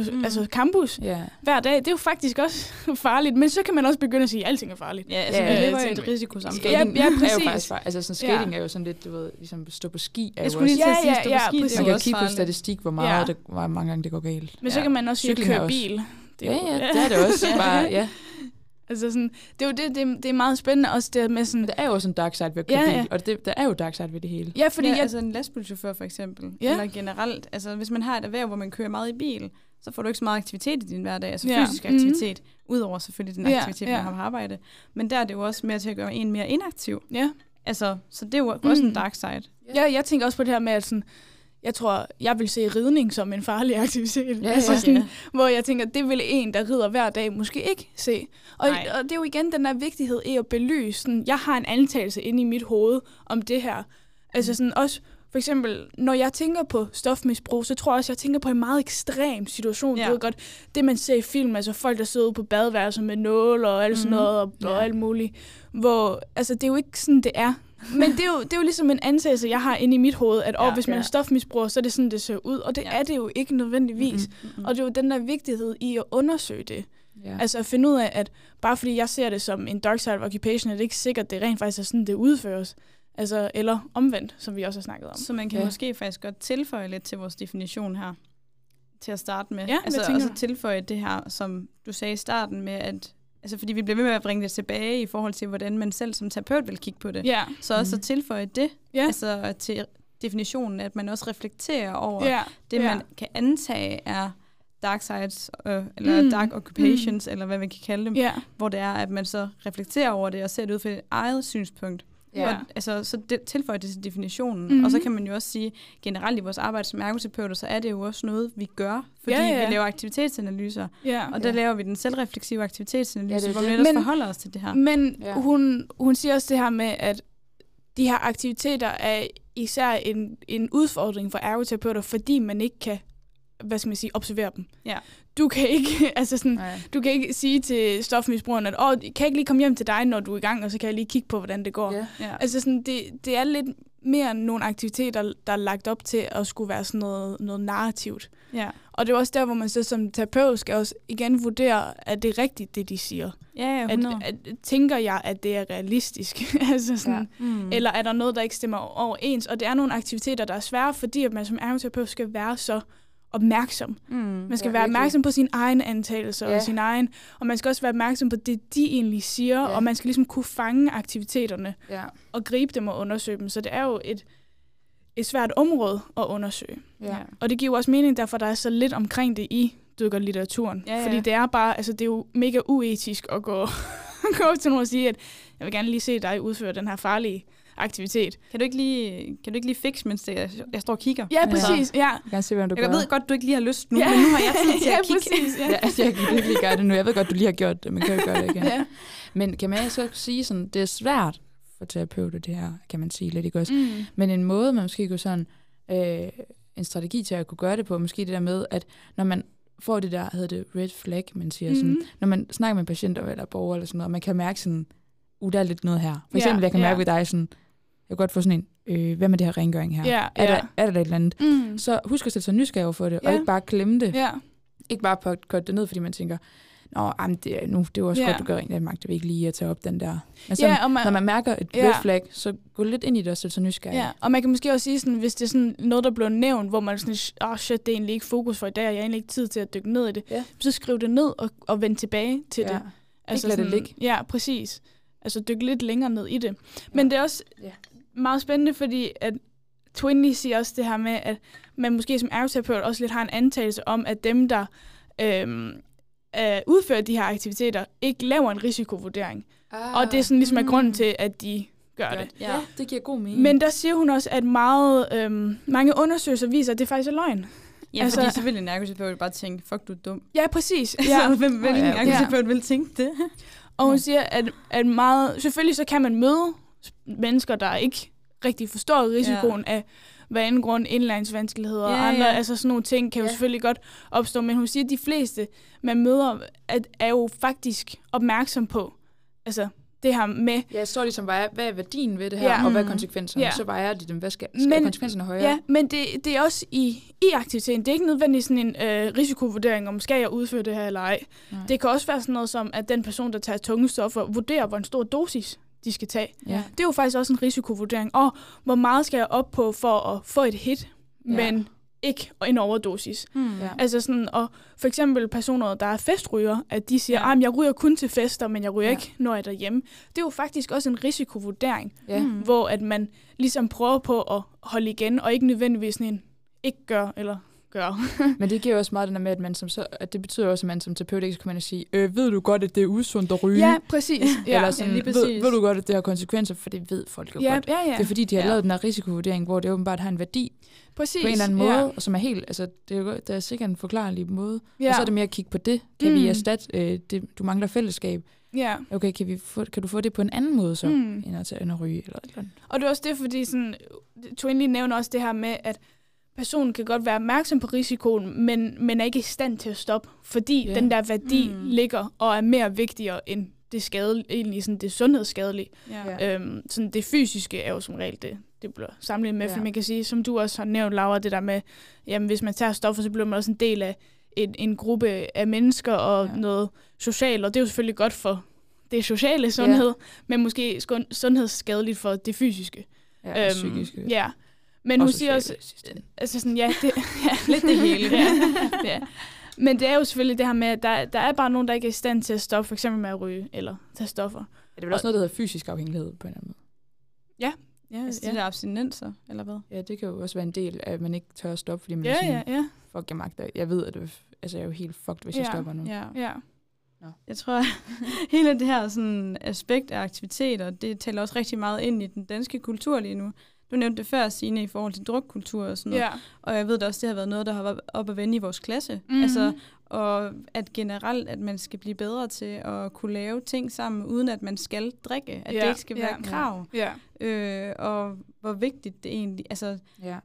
på Mm. altså campus Ja. hver dag, det er jo faktisk også farligt. Men så kan man også begynde at sige, at alting er farligt. Ja, altså, Ja, ja, ja, vi lever i et risikosamfund. Ja, ja, er jo præcis. faktisk altså sådan skating ja. er jo sådan lidt, du ved, ligesom stå på ski er Jeg skulle lige til at Ja, sige, ja, stå på ja, ski, det præcis. man kan kigge på statistik, hvor meget, Ja. ja. det, hvor mange gange det går galt. Men så ja. kan man også sige, køre også- bil. Det er Ja, jo- ja, det er det også. Ja. Bare, ja. Altså sådan, det er jo det, det, det er meget spændende også det med sådan, Men der er jo også en dark side ved at køre Ja, bil, ja. og det, der er jo dark side ved det hele. ja, fordi ja, jeg, altså en lastbilchauffør for eksempel, Ja. ja. eller generelt, altså hvis man har et erhverv, hvor man kører meget i bil, så får du ikke så meget aktivitet i din hverdag, altså Ja. fysisk Mhm. aktivitet, udover selvfølgelig den Ja, aktivitet, ja. man har på arbejde. Men der er det jo også mere til at gøre en mere inaktiv. ja, Altså, så det er jo også Mm. en dark side. Ja, jeg tænker også på det her med, at sådan, jeg tror, jeg vil se ridning som en farlig aktivitet. Ja, altså ja. sådan, Ja. Hvor jeg tænker, det vil en, der rider hver dag, måske ikke se. Og, Nej. og det er jo igen den der vigtighed i at belyse, sådan, jeg har en antagelse inde i mit hoved om det her. Altså sådan også, for eksempel, når jeg tænker på stofmisbrug, så tror jeg også, jeg tænker på en meget ekstrem situation. Ja. Du ved godt, det man ser i film, altså folk, der sidder ude på badeværelser med nåle og alt sådan Mhm. noget, og, Ja. og alt muligt. Hvor, altså det er jo ikke sådan, det er. Men det er, jo, det er jo ligesom en antagelse, jeg har inde i mit hoved, at Ja, hvis man ja. er stofmisbruger, så er det sådan, det ser ud. Og det Ja. er det jo ikke nødvendigvis. Mm-hmm. Og det er jo den der vigtighed i at undersøge det. Ja. Altså at finde ud af, at bare fordi jeg ser det som en dark side of occupation, er det ikke sikkert, at det rent faktisk er sådan, det udføres. Altså, eller omvendt, som vi også har snakket om. Så man kan Ja. ja. måske faktisk godt tilføje lidt til vores definition her, til at starte med. Ja, altså, tænker og så tilføje det her, som du sagde i starten med, at altså, fordi vi bliver ved med at bringe det tilbage i forhold til, hvordan man selv som terapeut vil kigge på det. Ja, Så også Mhm. at tilføje det, ja, altså til definitionen, at man også reflekterer over ja, det, ja. man kan antage er dark sides, øh, eller mm. dark occupations, mm. eller hvad man kan kalde dem, ja, hvor det er, at man så reflekterer over det og ser det ud fra et eget synspunkt. Ja. Og, altså, så det, tilføjer det til definitionen. Mhm. Mm-hmm. Og så kan man jo også sige, generelt i vores arbejde som ergoterapeuter, så er det jo også noget, vi gør, fordi Ja, ja, vi laver aktivitetsanalyser. ja. Og der Ja. laver vi den selvrefleksive aktivitetsanalyse, Ja, det er hvor vi det. ellers Men- forholder os til det her. Men Ja. hun, hun siger også det her med, at de her aktiviteter er især en, en udfordring for ergoterapeuter, fordi man ikke kan, hvad skal man sige, observere dem. Ja. Du kan ikke, altså sådan, Nej. du kan ikke sige til stofmisbrugeren, at Åh, kan jeg ikke lige komme hjem til dig, når du er i gang, og så kan jeg lige kigge på, hvordan det går. Ja. Ja. Altså sådan, det, det er lidt mere nogle aktiviteter, der er lagt op til at skulle være sådan noget, noget narrativt. Ja. Og det er også der, hvor man så som terapeut skal også igen vurdere, at det er rigtigt, det de siger. Ja, ja, At, 100. at, tænker jeg, at det er realistisk? altså sådan, Ja. mm. Eller er der noget, der ikke stemmer overens? Og det er nogle aktiviteter, der er svære, fordi at man som ergoterapeut skal være så opmærksom. mm. Man skal Ja, være virkelig. opmærksom på sin egen antagelser Ja. og sin egen, og man skal også være opmærksom på det, de egentlig siger, Ja. og man skal ligesom kunne fange aktiviteterne Ja. og gribe dem og undersøge dem. Så det er jo et, et svært område at undersøge. Ja. Og det giver jo også mening, derfor der er så lidt omkring det i dykkerlitteraturen. Ja, ja. Fordi det er bare, altså det er jo mega uetisk at gå, gå op til nogen og sige, at jeg vil gerne lige se dig udføre den her farlige aktivitet. Kan du ikke lige, kan du ikke lige fikse, mens jeg, jeg står og kigger? Ja, præcis. Ja, Jeg kan se, hvordan du Jeg gør. ved godt, du ikke lige har lyst nu, ja. men nu har jeg tid til ja, at kigge. præcis. Ja. Ja, altså, jeg kan virkelig gøre det nu. Jeg ved godt, du lige har gjort det, men kan jo gøre det igen. Ja. Men kan man så sige sådan, det er svært for terapeuter, det her, kan man sige lidt, ikke også? Mm. Men en måde, man måske kunne sådan, øh, en strategi til at kunne gøre det på, måske det der med, at når man får det der, hedder det red flag, man siger sådan, Mhm. når man snakker med patienter eller borgere eller sådan noget, og man kan mærke sådan, uh, der er lidt noget her. For eksempel, jeg kan mærke ved dig sådan, jeg kan godt få sådan en, øh, hvad med det her rengøring her? Ja, er, ja. Der, er der et eller andet? Mm. Så husk at sætte sig nysgerrig for det, Ja. og ikke bare glemme det. Ja. Ikke bare på at korte det ned, fordi man tænker, Nå, jamen, det, er, nu, det var også Ja. godt, du gør rent, jeg magter ikke lige at tage op den der. Men sådan, Ja, og man, når man mærker et Ja. red flag, så gå lidt ind i det og sætte sig nysgerrig. Ja, og man kan måske også sige, sådan, hvis det er sådan noget, der bliver nævnt, hvor man er sådan, åh oh shit, det er egentlig ikke fokus for i dag, og jeg har egentlig ikke tid til at dykke ned i det, Ja. så skriv det ned og, og vend tilbage til ja. det. Altså lad det ligge. Ja, præcis. Altså dyk lidt længere ned i det. Men det er også Ja. Meget spændende, fordi at Twinny siger også det her med, at man måske som ergoterapeut også lidt har en antagelse om, at dem, der øhm, øh, udfører de her aktiviteter, ikke laver en risikovurdering. Ah. Og det er sådan ligesom er Mm. grunden til, at de gør det. Ja. ja, det giver god mening. Men der siger hun også, at meget, øhm, mange undersøgelser viser, at det faktisk er løgn. Ja, Altså- fordi selvfølgelig en ergoterapeut bare tænke, fuck, du er dum. Ja, præcis. Ja. Ja. Så hvem, hvem Ja, ja, okay. ergoterapeut vil tænke det? Og hun Ja. siger, at, at meget... Selvfølgelig så kan man møde mennesker, der ikke rigtig forstår risikoen ja. af hvad anden grund indlæringsvanskeligheder Ja, og andre, ja. altså sådan nogle ting kan jo Ja. selvfølgelig godt opstå, men hun siger, at de fleste, man møder, at, er jo faktisk opmærksom på, altså det her med, Ja, jeg står ligesom, hvad er, hvad er værdien ved det her, Ja. og hvad er Mm. konsekvenserne? Ja. Så vejer de dem. Hvad skal, skal Men- konsekvenserne højere? ja, men det, det er også i, i aktiviteten, det er ikke nødvendigvis sådan en øh, risikovurdering, om skal jeg udføre det her eller ej. Nej. Det kan også være sådan noget som, at den person, der tager tunge stoffer, vurderer, hvor en stor dosis de skal tage. ja. Det er jo faktisk også en risikovurdering. Og hvor meget skal jeg op på for at få et hit, Ja. men ikke en overdosis. Hmm. Ja. Altså sådan, og for eksempel personer, der er festryger, at de siger, Ja. at jeg ryger kun til fester, men jeg ryger Ja. ikke, når jeg er derhjemme. Det er jo faktisk også en risikovurdering, ja. Mm. hvor at man ligesom prøver på at holde igen, og ikke nødvendigvis sådan en ikke gør eller gør. Men det giver også meget den der med, at, man som så, at det betyder også, at man som terapeut ikke ind og sige, øh, ved du godt, at det er usundt at ryge? ja, præcis. Ja, Eller sådan, lige ved, præcis. ved, du godt, at det har konsekvenser? For det ved folk jo ja, godt. ja, ja. Det er fordi, de har ja. lavet den her risikovurdering, hvor det åbenbart har en værdi præcis. på en eller anden måde, Ja. og som er helt, altså, det er, jo, det er sikkert en forklarlig måde. Ja. Og så er det mere at kigge på det. Kan Mm. vi erstatte, øh, det, du mangler fællesskab. ja. Okay, kan, vi få, kan du få det på en anden måde så, Mm. end at end at ryge? Eller, et eller andet? Og det er også det, fordi sådan, Twinley nævner også det her med, at personen kan godt være opmærksom på risikoen, men, men er ikke i stand til at stoppe, fordi yeah. den der værdi Mm. ligger og er mere vigtigere end det skade, egentlig sådan det sundhedsskadelige. Ja. Øhm, sådan det fysiske er jo som regel det, det bliver samlet med. Ja. for man kan sige, som du også har nævnt, Laura, det der med, jamen hvis man tager stoffer, så bliver man også en del af en, en gruppe af mennesker og ja. noget socialt, og det er jo selvfølgelig godt for det sociale sundhed, ja. men måske sundhedsskadeligt for det fysiske. Ja, øhm, psykiske. Ja. Men hun siger også, altså sådan, ja, det, ja, Lidt det hele. ja, ja. Men det er jo selvfølgelig det her med, at der, der er bare nogen, der ikke er i stand til at stoppe, for eksempel med at ryge eller tage stoffer. Ja, det er vel også noget, der hedder fysisk afhængighed på en eller anden måde. Ja, Altså de der abstinenser, eller hvad? Ja, det kan jo også være en del af, at man ikke tør at stoppe, fordi man ja, er sådan, ja, ja, fuck, jeg magter. Jeg ved, at det, altså, jeg er jo helt fucked, hvis ja. jeg Ja. stopper nu. Ja. ja. Jeg tror, at hele det her sådan, aspekt af aktiviteter, det taler også rigtig meget ind i den danske kultur lige nu. Du nævnte det før, Signe, i forhold til drukkultur og sådan noget. ja. Og jeg ved da også, det har været noget, der har været op at vende i vores klasse. Mhm. Altså, og at generelt, at man skal blive bedre til at kunne lave ting sammen, uden at man skal drikke. At Ja, det ikke skal være ja. krav. Ja. Øh, og hvor vigtigt det egentlig... Altså, Ja.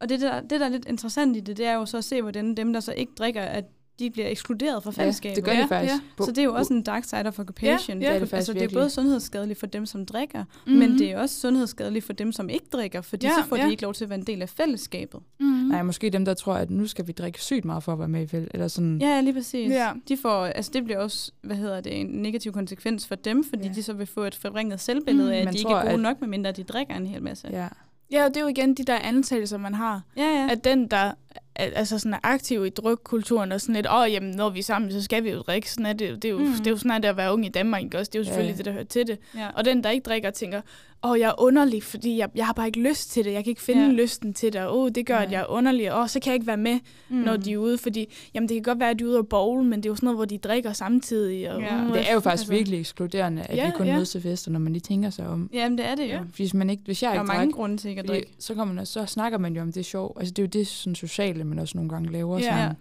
og det der, det, der er lidt interessant i det, det er jo så at se, hvordan dem, der så ikke drikker, at de bliver ekskluderet fra ja, fællesskabet. det gør Ja, de faktisk. ja. På- Så det er jo også en dark side of occupation. Ja, ja. Det er det altså, det er både sundhedsskadeligt for dem, som drikker, Mhm. mm-hmm. men det er også sundhedsskadeligt for dem, som ikke drikker, fordi Ja, så får ja. de ikke lov til at være en del af fællesskabet. Mm-hmm. Nej, måske dem, der tror, at nu skal vi drikke sygt meget for at være med i fæld. Eller sådan. Ja, ja, lige præcis. Ja. De får, altså det bliver også, hvad hedder det, en negativ konsekvens for dem, fordi Ja. ja. de så vil få et forringet selvbillede Mm, af, at man de ikke tror, er gode at- nok, medmindre de drikker en hel masse. ja. Ja, og det er jo igen de der antagelser, man har. ja. ja. At den, der er, altså sådan er aktiv i drukkulturen, og sådan lidt, åh, jamen, når vi er sammen, så skal vi jo drikke. Sådan er det, det, er jo, Mm. det er jo sådan, at være ung i Danmark, ikke også? Det er jo selvfølgelig Ja, ja. ja. det, der hører til det. ja. Og den, der ikke drikker, tænker, åh, jeg er underlig, fordi jeg, jeg har bare ikke lyst til det. Jeg kan ikke finde Ja. ja. lysten til det. Åh, det gør, Nej. at jeg er underlig. Og så kan jeg ikke være med, mm. når de er ude. Fordi, jamen, det kan godt være, at de er ude og bowl, men det er jo sådan noget, hvor de drikker samtidig. Og, Ja. uh, Det er jo faktisk Altså- virkelig ekskluderende, at Ja, vi kun ja. mødes til fester, når man lige tænker sig om. Jamen, det er det jo. Ja. Ja. Hvis, man ikke, hvis jeg Der er ikke mange drak, grunde til ikke at fordi, drikke. så, kommer man, så snakker man jo om det er sjovt. Altså, det er jo det sådan, sociale, man også nogle gange laver. Ja. Sådan.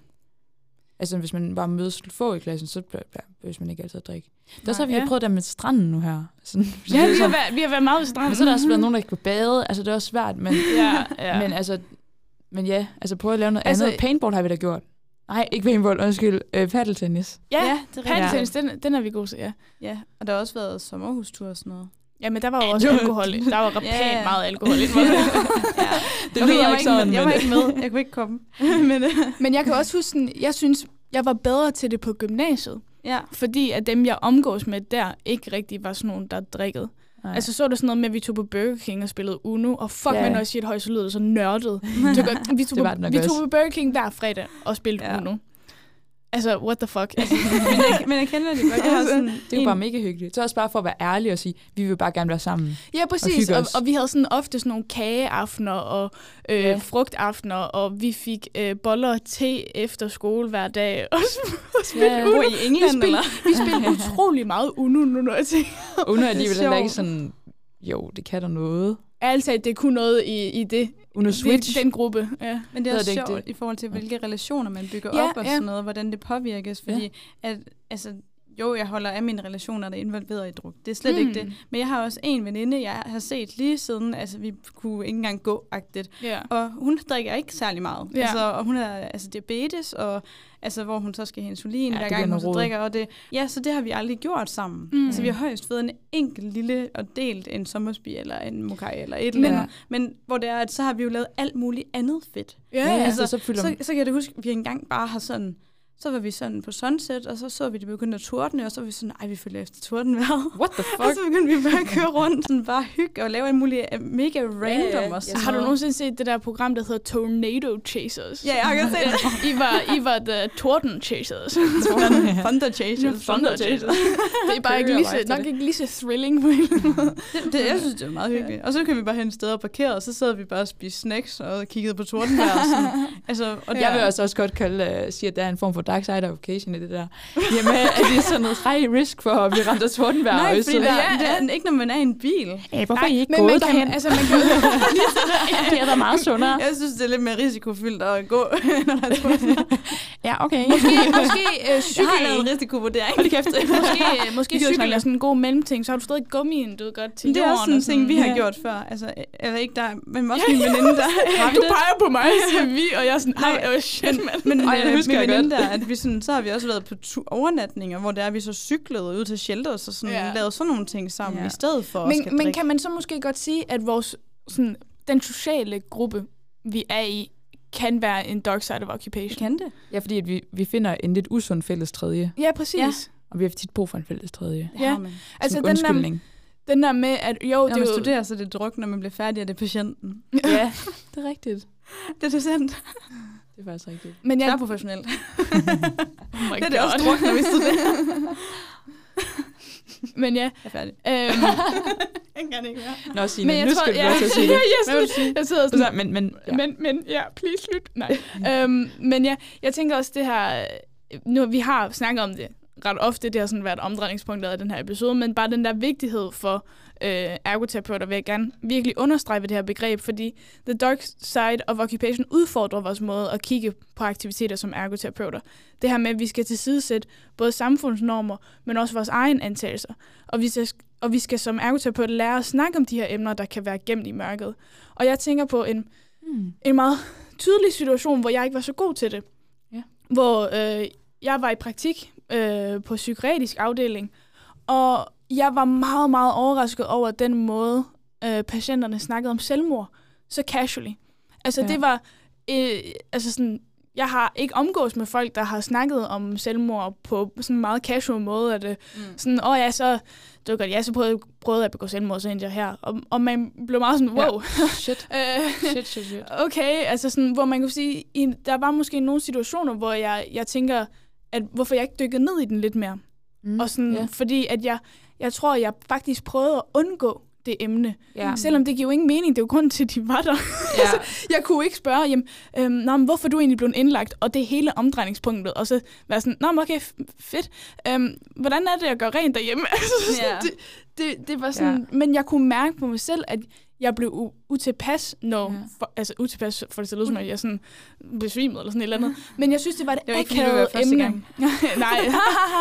Altså, hvis man bare mødes få i klassen, så behøver man ikke altid at drikke. Det er Nej, så, vi har ja. prøvet det med stranden nu her. Sådan, Ja, vi har, sådan- været, vi har været meget ved stranden. Men så er der også været nogen, der ikke kan bade. Altså, det er også svært, men, ja, ja. men altså, men ja, altså prøv at lave noget Altså- andet. Paintball har vi da gjort. Nej, ikke paintball, undskyld. Øh, paddeltennis. ja, Ja, ja det er paddeltennis, den, den er vi gode til, ja. Ja, og der har også været sommerhustur og sådan noget. Ja, men der var jo også det var- alkohol. Der var Ja, pænt ja. meget alkohol involveret. ja. Det okay, lyder jeg var ikke sådan, med, jeg var ikke med. Jeg kunne ikke komme. men, øh, Men jeg kan også huske, sådan, jeg synes, jeg var bedre til det på gymnasiet. ja. Fordi at dem, jeg omgås med der, ikke rigtig var sådan nogen, der drikkede. Nej. Altså så var det sådan noget med, at vi tog på Burger King og spillede Uno, og fuck, Ja. yeah. men også shit højt, så lød det så nørdet. Vi tog, på, vi tog på Burger King hver fredag og spillede Ja. ja. Uno. Altså, what the fuck? Altså, men, jeg, men jeg kender det godt. Jeg har sådan det er jo bare mega hyggeligt. Så også bare for at være ærlig og sige, vi vil bare gerne være sammen. ja, præcis. Og, os. og, vi havde sådan ofte sådan nogle kageaftener og øh, Ja. frugtaftener, og vi fik øh, boller og te efter skole hver dag. Og så, Ja. Hvor i England, spil- eller? vi spillede utrolig meget Uno, nu når jeg tænker. Uno er alligevel ikke sådan, jo, det kan der noget. Talt, det er kun noget i, i det, Uno Switch. Den, gruppe, ja. Men det er også det sjovt det? i forhold til, hvilke relationer man bygger Ja, op og ja. sådan noget, hvordan det påvirkes. Fordi at, altså, jo, jeg holder af mine relationer, der er involveret i druk. Det er slet mm. ikke det. Men jeg har også en veninde, jeg har set lige siden, altså vi kunne ikke engang gå-agtigt. Ja. Og hun drikker ikke særlig meget. Ja. Altså, og hun har altså diabetes, og altså, hvor hun så skal have insulin, Ja, hver gang hun så drikker. Og det, ja, så det har vi aldrig gjort sammen. Mm. Altså, vi har højst fået en enkelt lille og delt en sommersby, eller en mokai, eller et eller andet. Men hvor det er, at så har vi jo lavet alt muligt andet fedt. Ja, ja. altså, så så, man- så kan jeg da huske, at vi engang bare har sådan, så var vi sådan på sunset, og så så vi, det begyndte at tordne, og så var vi sådan, ej, vi følger efter tordenvejret. What the Og så begyndte vi bare at køre rundt, sådan bare hygge og lave en mulig uh, mega random Ja, ja. og sådan Har du nogensinde set det der program, der hedder Tornado Chasers? Ja, jeg har godt set det. I var, I var the Torden Chasers. Thunder Chasers. Thunder Chasers. Det er bare ikke lige så, nok ikke lige så thrilling på en eller anden måde. Det, det, jeg synes, det var meget hyggeligt. Og så kan vi bare hen steder og parkere, og så sad vi bare og spiste snacks og kiggede på tordenvejr. Og sådan. Altså, og Jeg vil også, også godt kalde, uh, sige, at der er en form for dark side of occasion i det der. Jamen, at det er sådan noget high risk for at blive ramt af tordenvejr. Nej, fordi så- der, Ja, det er ikke, når man er i en bil. Hey, hvorfor er I ikke men man gået kan, derhen? altså, man kan, det er da meget sundere. Jeg synes, det er lidt mere risikofyldt at gå, når der er. Ja, okay. måske, måske øh, Jeg cykel, har lavet en risikovurdering. Hold kæft. måske, øh, måske kan cykel er sådan en god mellemting, så har du stadig gummien, du ved godt, til det er også sådan en ting, vi har ja. gjort før. Altså, eller ikke der, men også min veninde der. Du peger på mig, siger vi, og jeg er sådan, Nej, oh shit, mand. Men Ej, Ej, øh, min jeg veninde der, at vi sådan, så har vi også været på tu- overnatninger, hvor der er vi så cyklede ud til shelters og sådan, Ja. ja. lavet sådan nogle ting sammen, Ja. ja. i stedet for at skal Men, men drikke. kan man så måske godt sige, at vores, sådan, den sociale gruppe, vi er i, kan være en dark side of occupation? kan det. Ja, fordi at vi, vi finder en lidt usund fælles tredje, Ja, præcis. Ja. Ja. og vi har tit brug for en fælles tredje. Ja. man. Altså, den der, den der med, at jo, Når det man er jo... studerer, så er det druk, når man bliver færdig, er det patienten. Ja, det er rigtigt. Det er sandt. Det er faktisk rigtigt. Men Jeg jeg, er professionelt. oh my Det er det også God. druk, når vi studerer. Men ja, Jeg er færdig. øhm, Jeg kan ikke mere. Nå, Signe, men jeg nu tror, skal du ja, også til at sige det. jeg, Hvad vil du sige? jeg sidder Så, sådan, men, men, ja. men, men, ja, please slut. Nej. øhm, men ja, jeg tænker også det her, nu vi har snakket om det ret ofte, det har sådan været omdrejningspunktet af den her episode, men bare den der vigtighed for øh, ergoterapeuter vil jeg gerne virkelig understrege det her begreb, fordi the dark side of occupation udfordrer vores måde at kigge på aktiviteter som ergoterapeuter. Det her med, at vi skal tilsidesætte både samfundsnormer, men også vores egen antagelser. Og vi skal, og vi skal som ergoterapeuter lære at snakke om de her emner, der kan være gemt i mørket. Og jeg tænker på en, Hmm. en meget tydelig situation, hvor jeg ikke var så god til det. Ja. Hvor øh, jeg var i praktik øh, på psykiatrisk afdeling, og jeg var meget, meget overrasket over den måde, øh, patienterne snakkede om selvmord, så casually. Altså Ja. det var, øh, altså sådan, jeg har ikke omgås med folk, der har snakket om selvmord på sådan en meget casual måde, at det, Mm. sådan, åh ja, så, det var godt, ja, så prøvede, prøvede jeg at begå selvmord, så endte jeg her. Og, og man blev meget sådan, Ja. wow. Shit. Øh, Shit, shit, shit. Okay, altså sådan, hvor man kan sige, i, der var måske nogle situationer, hvor jeg, jeg tænker, at hvorfor jeg ikke dykkede ned i den lidt mere. Mm. Og sådan, ja. ja. fordi at jeg, jeg tror, jeg faktisk prøvede at undgå det emne. Ja. Selvom det giver jo ingen mening, det er jo grund til, at de var der. ja. jeg kunne ikke spørge, jamen, øhm, nå, men hvorfor er du egentlig blevet indlagt? Og det hele omdrejningspunktet. Og så være sådan, nå, men okay, fedt. Øhm, hvordan er det at gøre rent derhjemme? Altså, sådan, det, det, det var sådan, ja. men jeg kunne mærke på mig selv, at jeg blev u- utilpas, når, Ja. for, altså utilpas, for det ser ud som, at jeg sådan besvimede eller sådan et eller andet. Men jeg synes, det var det, Det var ikke, fordi du var første emne. gang. Nej.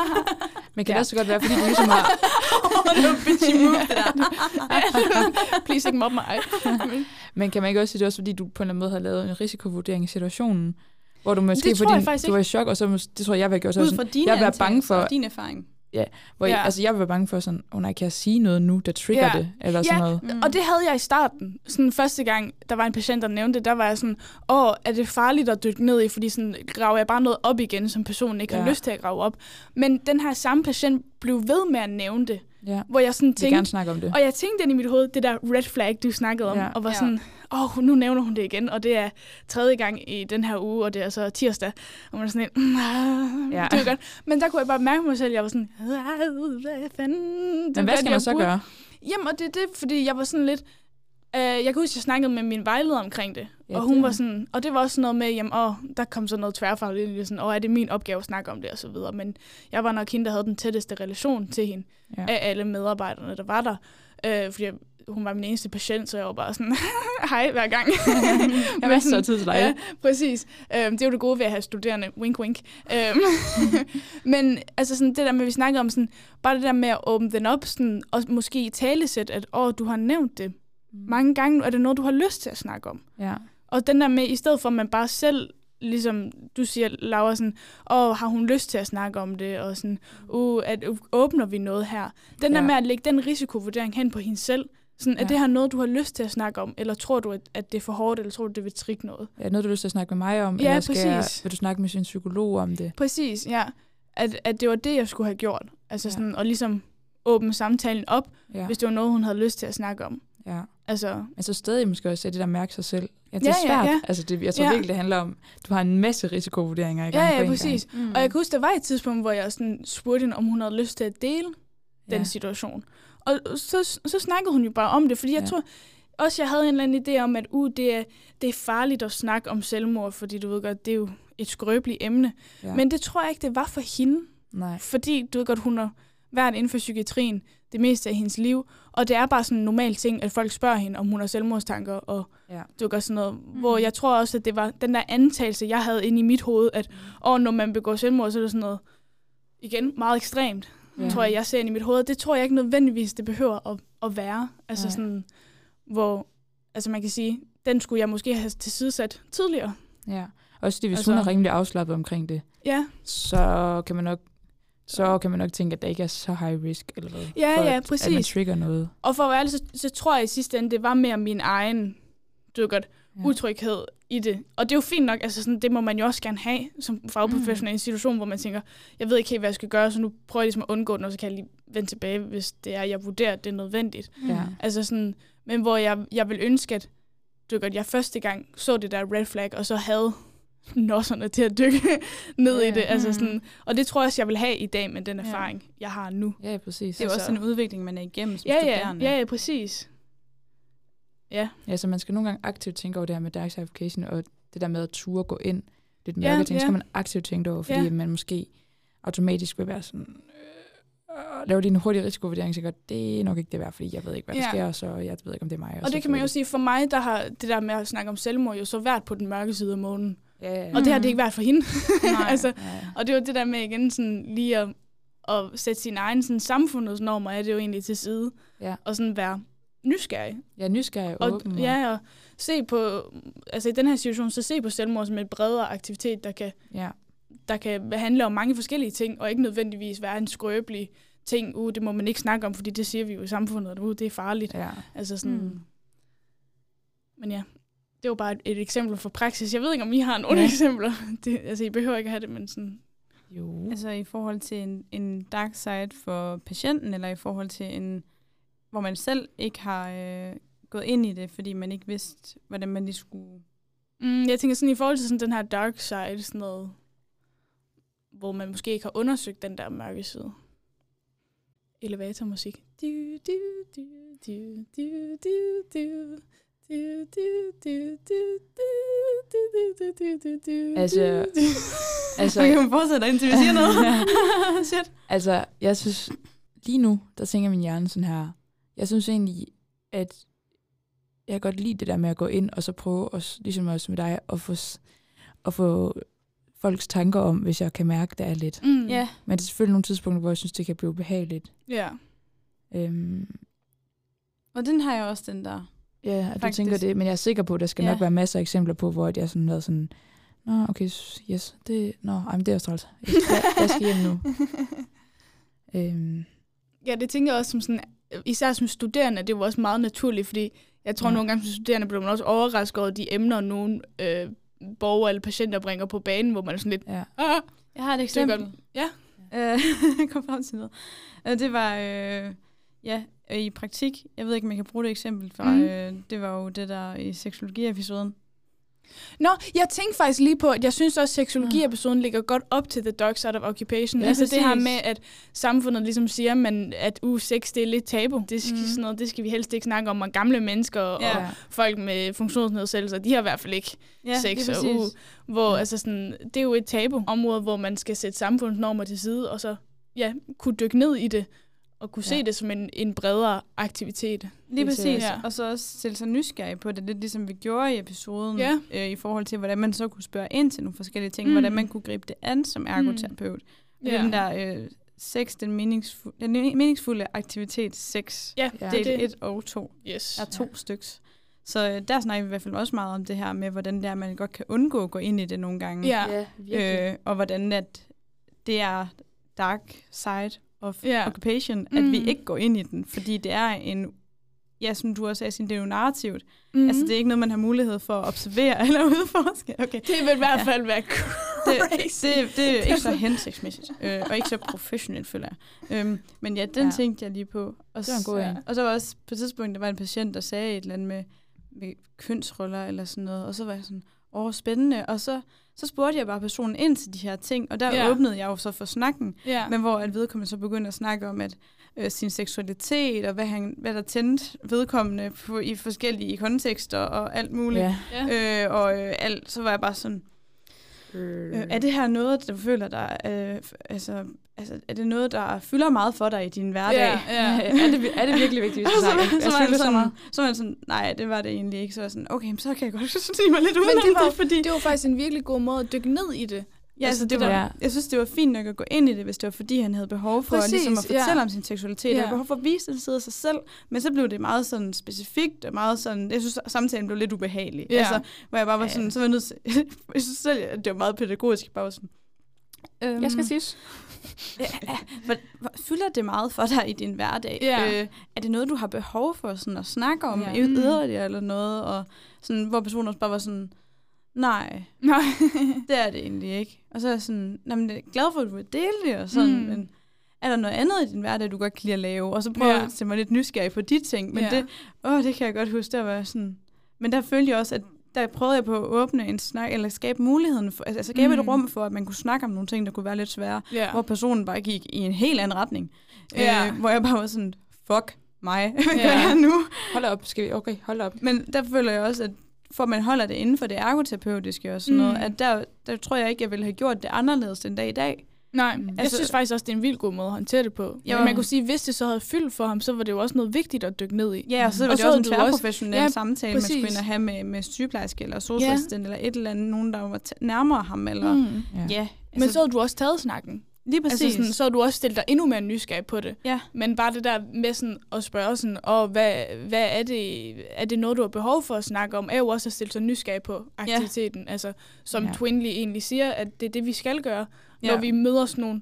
Men kan Ja. det også godt være, fordi du ligesom har... no bitchy move, det der. Please ikke mobbe mig. Men kan man ikke også sige, det er også fordi, du på en eller anden måde har lavet en risikovurdering i situationen, hvor du måske, Det fordi du var i chok, og så det tror jeg, jeg vil gøre så Ud sådan, fra dine jeg vil være bange for, din erfaring. Hvor jeg, Ja. altså jeg være bange for sådan, oh, nej, kan jeg sige noget nu, der trigger Ja. det, eller sådan Ja. noget. Mm. Og det havde jeg i starten. Sådan første gang, der var en patient, der nævnte det, der var jeg sådan, åh, er det farligt at dykke ned i, fordi sådan graver jeg bare noget op igen, som personen ikke ja. Ja. har lyst til at grave op. Men den her samme patient blev ved med at nævne det, Ja. hvor jeg sådan Jeg vil gerne tænkte, snakke om det. og jeg tænkte ind i mit hoved, det der red flag, du snakkede om, Ja. og var Ja. sådan, åh, nu nævner hun det igen, og det er tredje gang i den her uge, og det er så tirsdag, og man er sådan en, Ja. ja. det er godt. Men der kunne jeg bare mærke på mig selv, jeg var sådan, hvad fanden? Det Men hvad skal jeg man så gøre? Jamen, og det er det, fordi jeg var sådan lidt... Øh, jeg kan huske, jeg snakkede med min vejleder omkring det. Ja, og hun det var sådan... Og det var også sådan noget med, jamen, åh, der kom så noget tværfagligt det, sådan, åh, er det min opgave at snakke om det, og så videre. Men jeg var nok hende, der havde den tætteste relation til hende, Ja. af alle medarbejderne, der var der. Øh, fordi jeg, hun var min eneste patient, så jeg var bare sådan, hej hver gang. Jeg har masser af tid til dig. Ja, præcis. Øhm, det er jo det gode ved at have studerende. Wink, wink. Øhm, men altså sådan det der med, at vi snakker om sådan, bare det der med at åbne den op, sådan, og måske i talesæt, at åh, du har nævnt det. Mange gange er det noget, du har lyst til at snakke om. Ja. Og den der med, i stedet for at man bare selv, ligesom du siger, Laura, sådan, åh, har hun lyst til at snakke om det, og sådan, uh, at, uh, åbner vi noget her? Den der Ja. med at lægge den risikovurdering hen på hende selv, sådan, er Ja. det her noget, du har lyst til at snakke om, eller tror du, at, at det er for hårdt, eller tror du, det vil trigge noget? Det noget, du har lyst til at snakke med mig om? Ja, eller skal jeg, præcis. vil du snakke med sin psykolog om det? Præcis, ja. At, at det var det, jeg skulle have gjort. Altså Ja. sådan, og ligesom åbne samtalen op, Ja. ja. hvis det var noget, hun havde lyst til at snakke om. ja. Altså, Men så stadig måske også det der mærke sig selv. Ja, det er Ja, ja, svært. ja. Altså, det, jeg tror Ja. virkelig, det handler om, du har en masse risikovurderinger i gang ja, på ja, en præcis. Mm. Og jeg kan huske, der var et tidspunkt, hvor jeg sådan spurgte hende, om hun havde lyst til at dele gang. den situation. Og så, så snakkede hun jo bare om det, fordi jeg Ja. tror også, jeg havde en eller anden idé om, at uh, det, er, det er farligt at snakke om selvmord, fordi du ved godt, det er jo et skrøbeligt emne. Ja. Ja. Men det tror jeg ikke, det var for hende. Nej. Fordi du ved godt, hun har været inden for psykiatrien det meste af hendes liv. Og det er bare sådan en normal ting, at folk spørger hende, om hun har selvmordstanker. Og Ja. du sådan noget. Mm. Hvor jeg tror også, at det var den der antagelse, jeg havde inde i mit hoved, at åh, når man begår selvmord, så er det sådan noget, igen, meget ekstremt. Ja. Tror jeg, jeg ser ind i mit hoved. Det tror jeg ikke nødvendigvis, det behøver at, at være. Altså Nej. sådan, hvor, altså man kan sige, den skulle jeg måske have tilsidesat tidligere. Ja. Også fordi, hvis Altså- hun er rimelig afslappet omkring det, Ja, så kan man nok så kan man nok tænke, at der ikke er så high risk, eller hvad? Ja, for ja, at, At man præcis. trigger noget. og for at være ærlig, så, så tror jeg i sidste ende, det var mere min egen, godt, Ja. utryghed i det. Og det er jo fint nok, altså sådan, det må man jo også gerne have som fagprofessionel i en situation, hvor man tænker, jeg ved ikke helt, hvad jeg skal gøre, så nu prøver jeg ligesom at undgå den, og så kan jeg lige vende tilbage, hvis det er, jeg vurderer, at det er nødvendigt. Ja. Altså sådan, men hvor jeg, jeg vil ønske, at godt, jeg første gang så det der red flag, og så havde nosserne til at dykke ned Ja. i det. Altså Mm. sådan, og det tror jeg også, jeg vil have i dag med den Ja. erfaring, jeg har nu. Ja, præcis. Det er jo Altså- også en udvikling, man er igennem som Ja, ja, studerende. ja, ja, præcis. Ja, Ja, så man skal nogle gange aktivt tænke over det her med dark certification, og det der med at ture gå ind lidt mørke Ja, ting, ja. skal man aktivt tænke over, fordi Ja. ja. man måske automatisk vil være sådan, øh, lave din hurtige risikovurdering, så godt, det er nok ikke det værd, fordi jeg ved ikke, hvad der Ja. sker, så jeg ved ikke, om det er mig. og så det kan man jo sige, for mig, der har det der med at snakke om selvmord jo så været på den mørke side af månen. Ja, ja, ja. Og det har det ikke været for hende. Nej. altså, Ja, og det var det der med igen sådan lige at, at sætte sin egen sådan, samfundets normer, er det jo egentlig til side. Ja. Og sådan være nysgerrig. er nysgerrig Og, åben. og- ja, og se på, altså i den her situation, så se på selvmord som et bredere aktivitet, der kan, ja. der kan handle om mange forskellige ting, og ikke nødvendigvis være en skrøbelig ting, uh, det må man ikke snakke om, fordi det siger vi jo i samfundet, at uh, det er farligt. ja. Altså sådan, mm. men ja, det var bare et, et eksempel fra praksis. Jeg ved ikke, om I har nogle Ja. eksempler. Det, altså, I behøver ikke at have det, men sådan, Jo. Altså i forhold til en, en dark side for patienten, eller i forhold til en, hvor man selv ikke har øh, gået ind i det, fordi man ikke vidste, hvordan man lige skulle... Mm, jeg tænker sådan i forhold til sådan den her dark side, sådan noget, hvor man måske ikke har undersøgt den der mørke side. elevatormusik. Du, du, du, du, du, du, du. Altså, altså, okay, hun fortsætter indtil vi siger noget. Shit. Altså, jeg synes, lige nu, der tænker min hjerne sådan her, jeg synes egentlig, at jeg kan godt lide det der med at gå ind og så prøve, at, ligesom også med dig, at få, at få folks tanker om, hvis jeg kan mærke, det er lidt. Mm. Yeah. Men det er selvfølgelig nogle tidspunkter, hvor jeg synes, det kan blive behageligt. Ja. Yeah. Øhm. Og den har jeg også, den der ja, at du tænker det, men jeg er sikker på, at der skal Ja. nok være masser af eksempler på, hvor at jeg sådan været sådan, Nå, okay, yes, det, nå, ej, men det er også træls. Jeg, jeg, jeg skal hjem nu. Øhm, Ja, det tænker jeg også som sådan, især som studerende, det var også meget naturligt, fordi jeg tror Ja. nogle gange som studerende bliver man også overrasket over de emner, nogle øh, borgere eller patienter bringer på banen, hvor man er sådan lidt, ja. ah, Jeg har et det eksempel. godt. Ja. Øh, jeg kom frem til noget. Øh, det var, øh, ja, øh, i praktik. Jeg ved ikke, om jeg kan bruge det eksempel fra, Mhm. øh, det var jo det der i seksologi-episoden. Nå, jeg tænkte faktisk lige på, at jeg synes også, at seksologi-episoden ligger godt op til The Dark Side of Occupation. Ja, altså det her præcis. med, at samfundet ligesom siger, man, at uh, sex det er lidt tabu. Det, skal, mm. sådan noget, det skal vi helst ikke snakke om. Og gamle mennesker og, Ja. og folk med funktionsnedsættelser, de har i hvert fald ikke Ja, sex. Og, præcis. uh, hvor, Ja. altså sådan, det er jo et tabu-område, hvor man skal sætte samfundsnormer til side, og så ja, kunne dykke ned i det, og kunne ja. Ja. se det som en, en bredere aktivitet. Lige præcis. Ja. Og så også stille sig nysgerrig på det, lidt ligesom vi gjorde i episoden, Ja. øh, i forhold til, hvordan man så kunne spørge ind til nogle forskellige ting, Mm. hvordan man kunne gribe det an som ergoterapeut. Mm. Ja. Den der øh, sex, den, meningsfulde, den meningsfulde aktivitet 6, Ja, Ja. det er del det. 1 og 2. Yes. Der er to ja. styks. Så øh, der snakker vi i hvert fald også meget om det her med, hvordan det er, man godt kan undgå at gå ind i det nogle gange. Ja. øh, og hvordan at det er dark side of Ja. occupation, at vi Mhm. ikke går ind i den, fordi det er en, ja, som du også sagde, Signe, det er jo narrativt. Mm. Mm. Altså, det er ikke noget, man har mulighed for at observere eller udforske. Okay. det vil i hvert Ja. fald være Det, crazy. det, det er ikke så hensigtsmæssigt, øh, og ikke så professionelt, føler jeg. Øhm, men ja, den Ja. ja. tænkte jeg lige på. Og, Det var en god så, en. og så var også på et tidspunkt, der var en patient, der sagde et eller andet med, med kønsroller eller sådan noget, og så var jeg sådan, åh, spændende. Og så, så spurgte jeg bare personen ind til de her ting, og der Ja. åbnede jeg jo så for snakken, Ja. men hvor at vedkommende så begyndte at snakke om, at øh, sin seksualitet, og hvad, han, hvad der tændte vedkommende på, i forskellige kontekster og alt muligt. Ja. ja. Øh, og øh, alt, så var jeg bare sådan, øh, er det her noget, der føler dig, øh, altså, altså, er det noget, der fylder meget for dig i din hverdag? Ja, ja. er, det, er det virkelig vigtigt, vi Og skal så, så, Jeg var føler så sådan, meget. så var sådan, nej, det var det egentlig ikke. Så var jeg sådan, okay, men så kan jeg godt sige mig lidt Men udenom det var, det, fordi... det var faktisk en virkelig god måde at dykke ned i det. Ja, altså, det det var, ja. Jeg synes, det var fint nok at gå ind i det, hvis det var, fordi han havde behov for Præcis, ligesom at ja. fortælle om sin seksualitet. Ja. Ja. Havde behov for at vise den side af sig selv. Men så blev det meget sådan specifikt, og meget sådan... Jeg synes, samtalen blev lidt ubehagelig. Ja. Altså, hvor jeg bare var Ja. sådan... Så var jeg nødt til... jeg synes selv, at det var meget pædagogisk. Jeg bare var sådan... Øhm, Jeg skal siges. Hvor, hvor, fylder det meget for dig i din hverdag? Ja. Øh, er det noget, du har behov for sådan at snakke om Ja. Mm. yderligere eller noget? Og sådan, hvor personen også bare var sådan, nej, Nej. det er det egentlig ikke. Og så er jeg sådan, "Nå, men jeg er glad for, at du vil dele det, og sådan, Mm. men er der noget andet i din hverdag, du godt kan lide at lave? Og så prøver Ja. jeg at se mig lidt nysgerrig på de ting, men Ja. det, åh, det kan jeg godt huske, der var sådan, men der følte jeg også, at der prøvede jeg på at åbne en snak, eller skabe muligheden for, altså skabe Mm. et rum for, at man kunne snakke om nogle ting, der kunne være lidt svære Ja. hvor personen bare gik i en helt anden retning. Ja. Øh, hvor jeg bare var sådan, fuck mig, hvad Ja. gør jeg nu? Hold op, skal vi? Okay, hold op. Men der føler jeg også, at for at man holder det inden for det ergoterapeutiske og sådan Mm. noget, at der, der tror jeg ikke, jeg ville have gjort det anderledes den dag i dag. Nej, Mm. jeg Altså- synes faktisk også, det er en vild god måde at håndtere det på. Jo. Jo. Man kunne sige, hvis det så havde fyldt for ham, så var det jo også noget vigtigt at dykke ned i. Ja, og så var Og det så også en tværprofessionel Ja, ja, samtale, man præcis. skulle ind og have med, med sygeplejerske eller socialassistent eller et eller andet, nogen, der var t- nærmere ham. Eller, mm. Ja. Ja, Men så havde du også taget snakken. lige præcis. Altså sådan, så havde du også stillet dig endnu mere nysgerrig på det. Ja. Men bare det der med sådan at spørge sådan, og hvad, hvad er det, er det noget, du har behov for at snakke om, er jo også at stille sig nysgerrig på aktiviteten. Ja. Altså, som Ja. ja. Twinly egentlig siger, at det er det, vi skal gøre, Ja. når vi møder sådan nogle,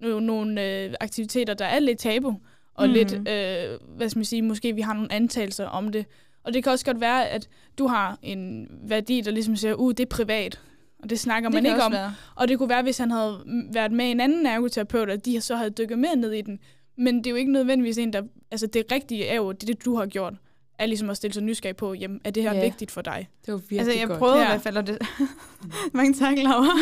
nogle, nogle øh, aktiviteter, der er lidt tabu, og mm. lidt, øh, hvad skal man sige, måske vi har nogle antagelser om det. Og det kan også godt være, at du har en værdi, der ligesom siger, uh, det er privat, og det snakker det man ikke om. Være. Og det kunne være, hvis han havde været med en anden ergoterapeut, at de så havde dykket mere ned i den. Men det er jo ikke nødvendigvis en, der... Altså det rigtige er jo, det, det du har gjort. Er ligesom at stille sig nysgerrig på, jamen, er det her Ja. vigtigt for dig? Det var virkelig Altså, jeg godt. prøvede Ja. i hvert fald, og det... Mange tak, Laura.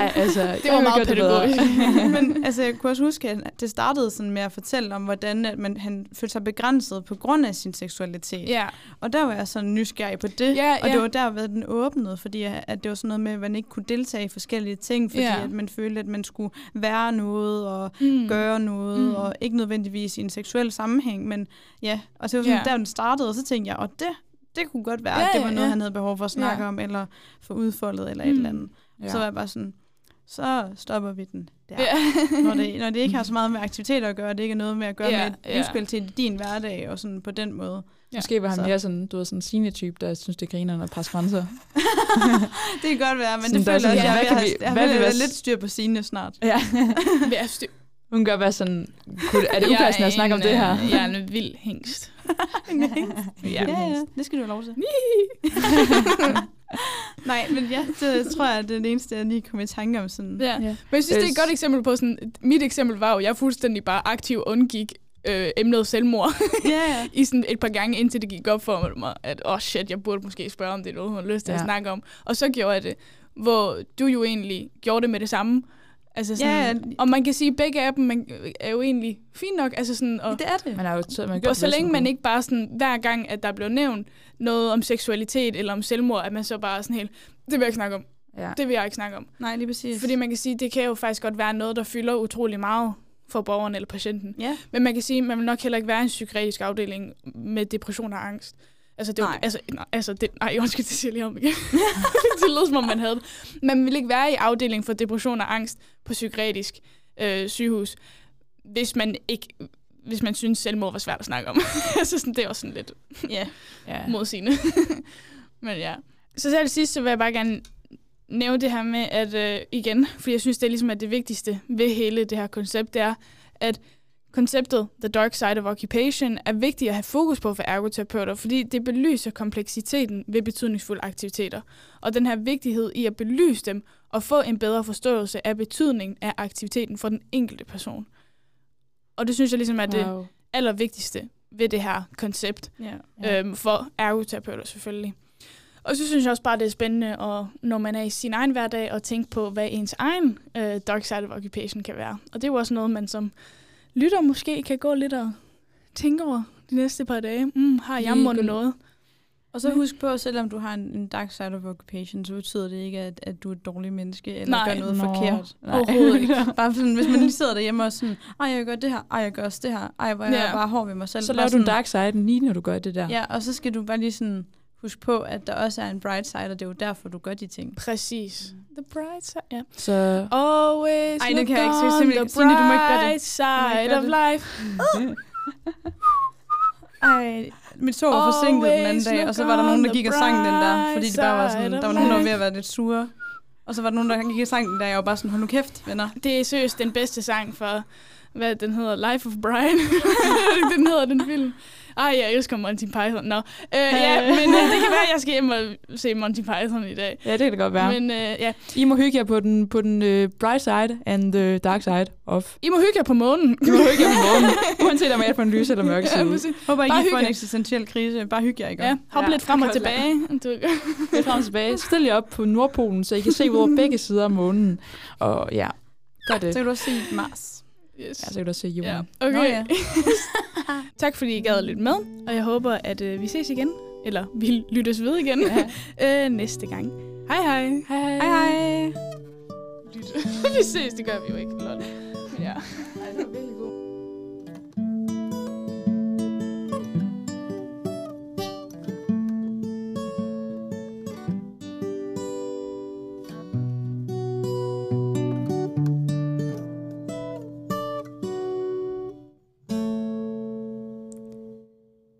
Ej, altså, Det var meget pædagogisk. Men altså, jeg kunne også huske, at det startede sådan med at fortælle om, hvordan at man, han følte sig begrænset på grund af sin seksualitet. Ja, Og der var jeg sådan nysgerrig på det. Ja, og ja. det var der, hvor den åbnede, fordi at det var sådan noget med, at man ikke kunne deltage i forskellige ting, fordi Ja. at man følte, at man skulle være noget og mm. gøre noget, Mm. mm. og ikke nødvendigvis i en seksuel sammenhæng, men ja, og det var sådan, Ja. der den startede, og så tænkte jeg, og det, det kunne godt være, Ja, at det ja, var noget, ja. han havde behov for at snakke Ja. om, eller få udfoldet, eller et Mm. eller andet. Ja. Så var jeg bare sådan, så stopper vi den der. Ja. Når, det, når det ikke har så meget med aktiviteter at gøre, det ikke er noget med at gøre Ja, med ja. livskvalitet i din hverdag, og sådan på den måde. Ja. Måske var han Så. mere sådan, du ved, sådan en senior-type, der synes, det griner at presse grænser. Det kan godt være, men Sådan, det er føler jeg også, hvad jeg, jeg, jeg, jeg, jeg, vil jeg, være jeg s- lidt styr på sine snart. Ja. Vi er styr- Hun gør bare sådan, kunne, er det Jeg upassende at snakke om en, det her? øh, Jeg er en vild hængst. ja, ja, det skal du have lov til. Nej, men ja, det tror jeg, det er det eneste, jeg lige kom i tanke om. Sådan. Ja. Ja. Men jeg synes, det er et godt eksempel på sådan... Mit eksempel var jo, jeg fuldstændig bare aktiv undgik øh, emnet selvmord ja, ja. i sådan et par gange, indtil det gik op for mig, at åh oh shit, jeg burde måske spørge, om det er noget, hun har lyst til ja. Ja. at snakke om. Og så gjorde jeg det, hvor du jo egentlig gjorde det med det samme. Altså sådan, Ja, og man kan sige, at begge af dem man, er jo egentlig fint nok. Altså sådan, og, det er det. Man har jo så, man gør og så længe man ikke bare sådan, hver gang, at der bliver nævnt noget om seksualitet eller om selvmord, at man så bare er sådan helt, det vil jeg ikke snakke om. Ja. Det vil jeg ikke snakke om. Nej, lige præcis. Fordi man kan sige, det kan jo faktisk godt være noget, der fylder utrolig meget for borgeren eller patienten. Ja, Men man kan sige, man vil nok heller ikke være i en psykiatrisk afdeling med depression og angst. Altså, det, er jo- Nej. altså, nej, altså det, nej, undskyld, det siger jeg lige om igen. det lød som om, man havde det. Man vil ikke være i afdeling for depression og angst på psykiatrisk øh, sygehus, hvis man ikke hvis man synes, selvmord var svært at snakke om. altså, sådan, det er også sådan lidt ja. Ja. modsigende. Men ja. Så til sidst, så vil jeg bare gerne nævne det her med, at øh, igen, fordi jeg synes, det er ligesom, at det vigtigste ved hele det her koncept, det er, at konceptet The Dark Side of Occupation er vigtigt at have fokus på for ergoterapeuter, fordi det belyser kompleksiteten ved betydningsfulde aktiviteter, og den her vigtighed i at belyse dem og få en bedre forståelse af betydningen af aktiviteten for den enkelte person. Og det synes jeg ligesom er det Wow. allervigtigste ved det her koncept ja. Ja. øhm, for ergoterapeuter selvfølgelig. Og så synes jeg også bare, det er spændende, at, når man er i sin egen hverdag, at tænke på, hvad ens egen øh, dark side of occupation kan være. Og det er jo også noget, man som lytter måske kan gå lidt og tænke over de næste par dage. Mm, har jeg gå- noget? Og så husk på, at selvom du har en, en dark side of occupation, så betyder det ikke, at, at du er et dårligt menneske, eller Nej. gør noget Nå. forkert. Nej. Overhovedet ikke. Bare sådan, hvis man lige sidder derhjemme og sådan, ej, jeg gør det her, ej, jeg gør også det her, ej, hvor er jeg Ja. bare hård ved mig selv. Så laver du en dark side lige når du gør det der. Ja, og så skal du bare lige sådan huske på, at der også er en bright side, og det er jo derfor, du gør de ting. Præcis. The bright side, ja. Så Always Ej, det look kan jeg ikke. on Simpelthen- the Signe, du må ikke gøre det. bright side of det. life. Ej, mit tog var forsinket den anden dag, og så var der nogen, der gik og sang den der, fordi de bare var sådan, der var nogen, der var ved at være lidt sure. Og så var der nogen, der gik og sang den der, og jeg var bare sådan, hold nu kæft, venner. Det er seriøst den bedste sang for, hvad den hedder, Life of Brian. den hedder den film. Ej, jeg elsker Monty Python. Nå, øh, ja, men øh, det kan være, at jeg skal hjem og se Monty Python i dag. ja, det kan det godt være. Men øh, ja, I må hygge jer på den, på den uh, bright side and the dark side of. I må hygge jer på månen. I må hygge jer på morgenen, uanset om jeg er på en lys eller mørk ja, side. præcis. Håber ikke, I får en eksistentiel krise. Bare hygge jer, ikke? ja, hop Ja, lidt frem og tilbage. Du, Lidt frem og tilbage. Stil jer op på Nordpolen, så I kan se ud over begge sider af månen. Og ja, gør det. Så kan du også se Mars. Yes. Ja, så kan du også se jorden. Ja, Ja. okay. Nå ja. tak fordi I gad lidt med, og jeg håber, at øh, vi ses igen. Eller vi lyttes ved igen øh, næste gang. Hej hej. Hej hej. Hej hej. vi ses, det gør vi jo ikke. Lol.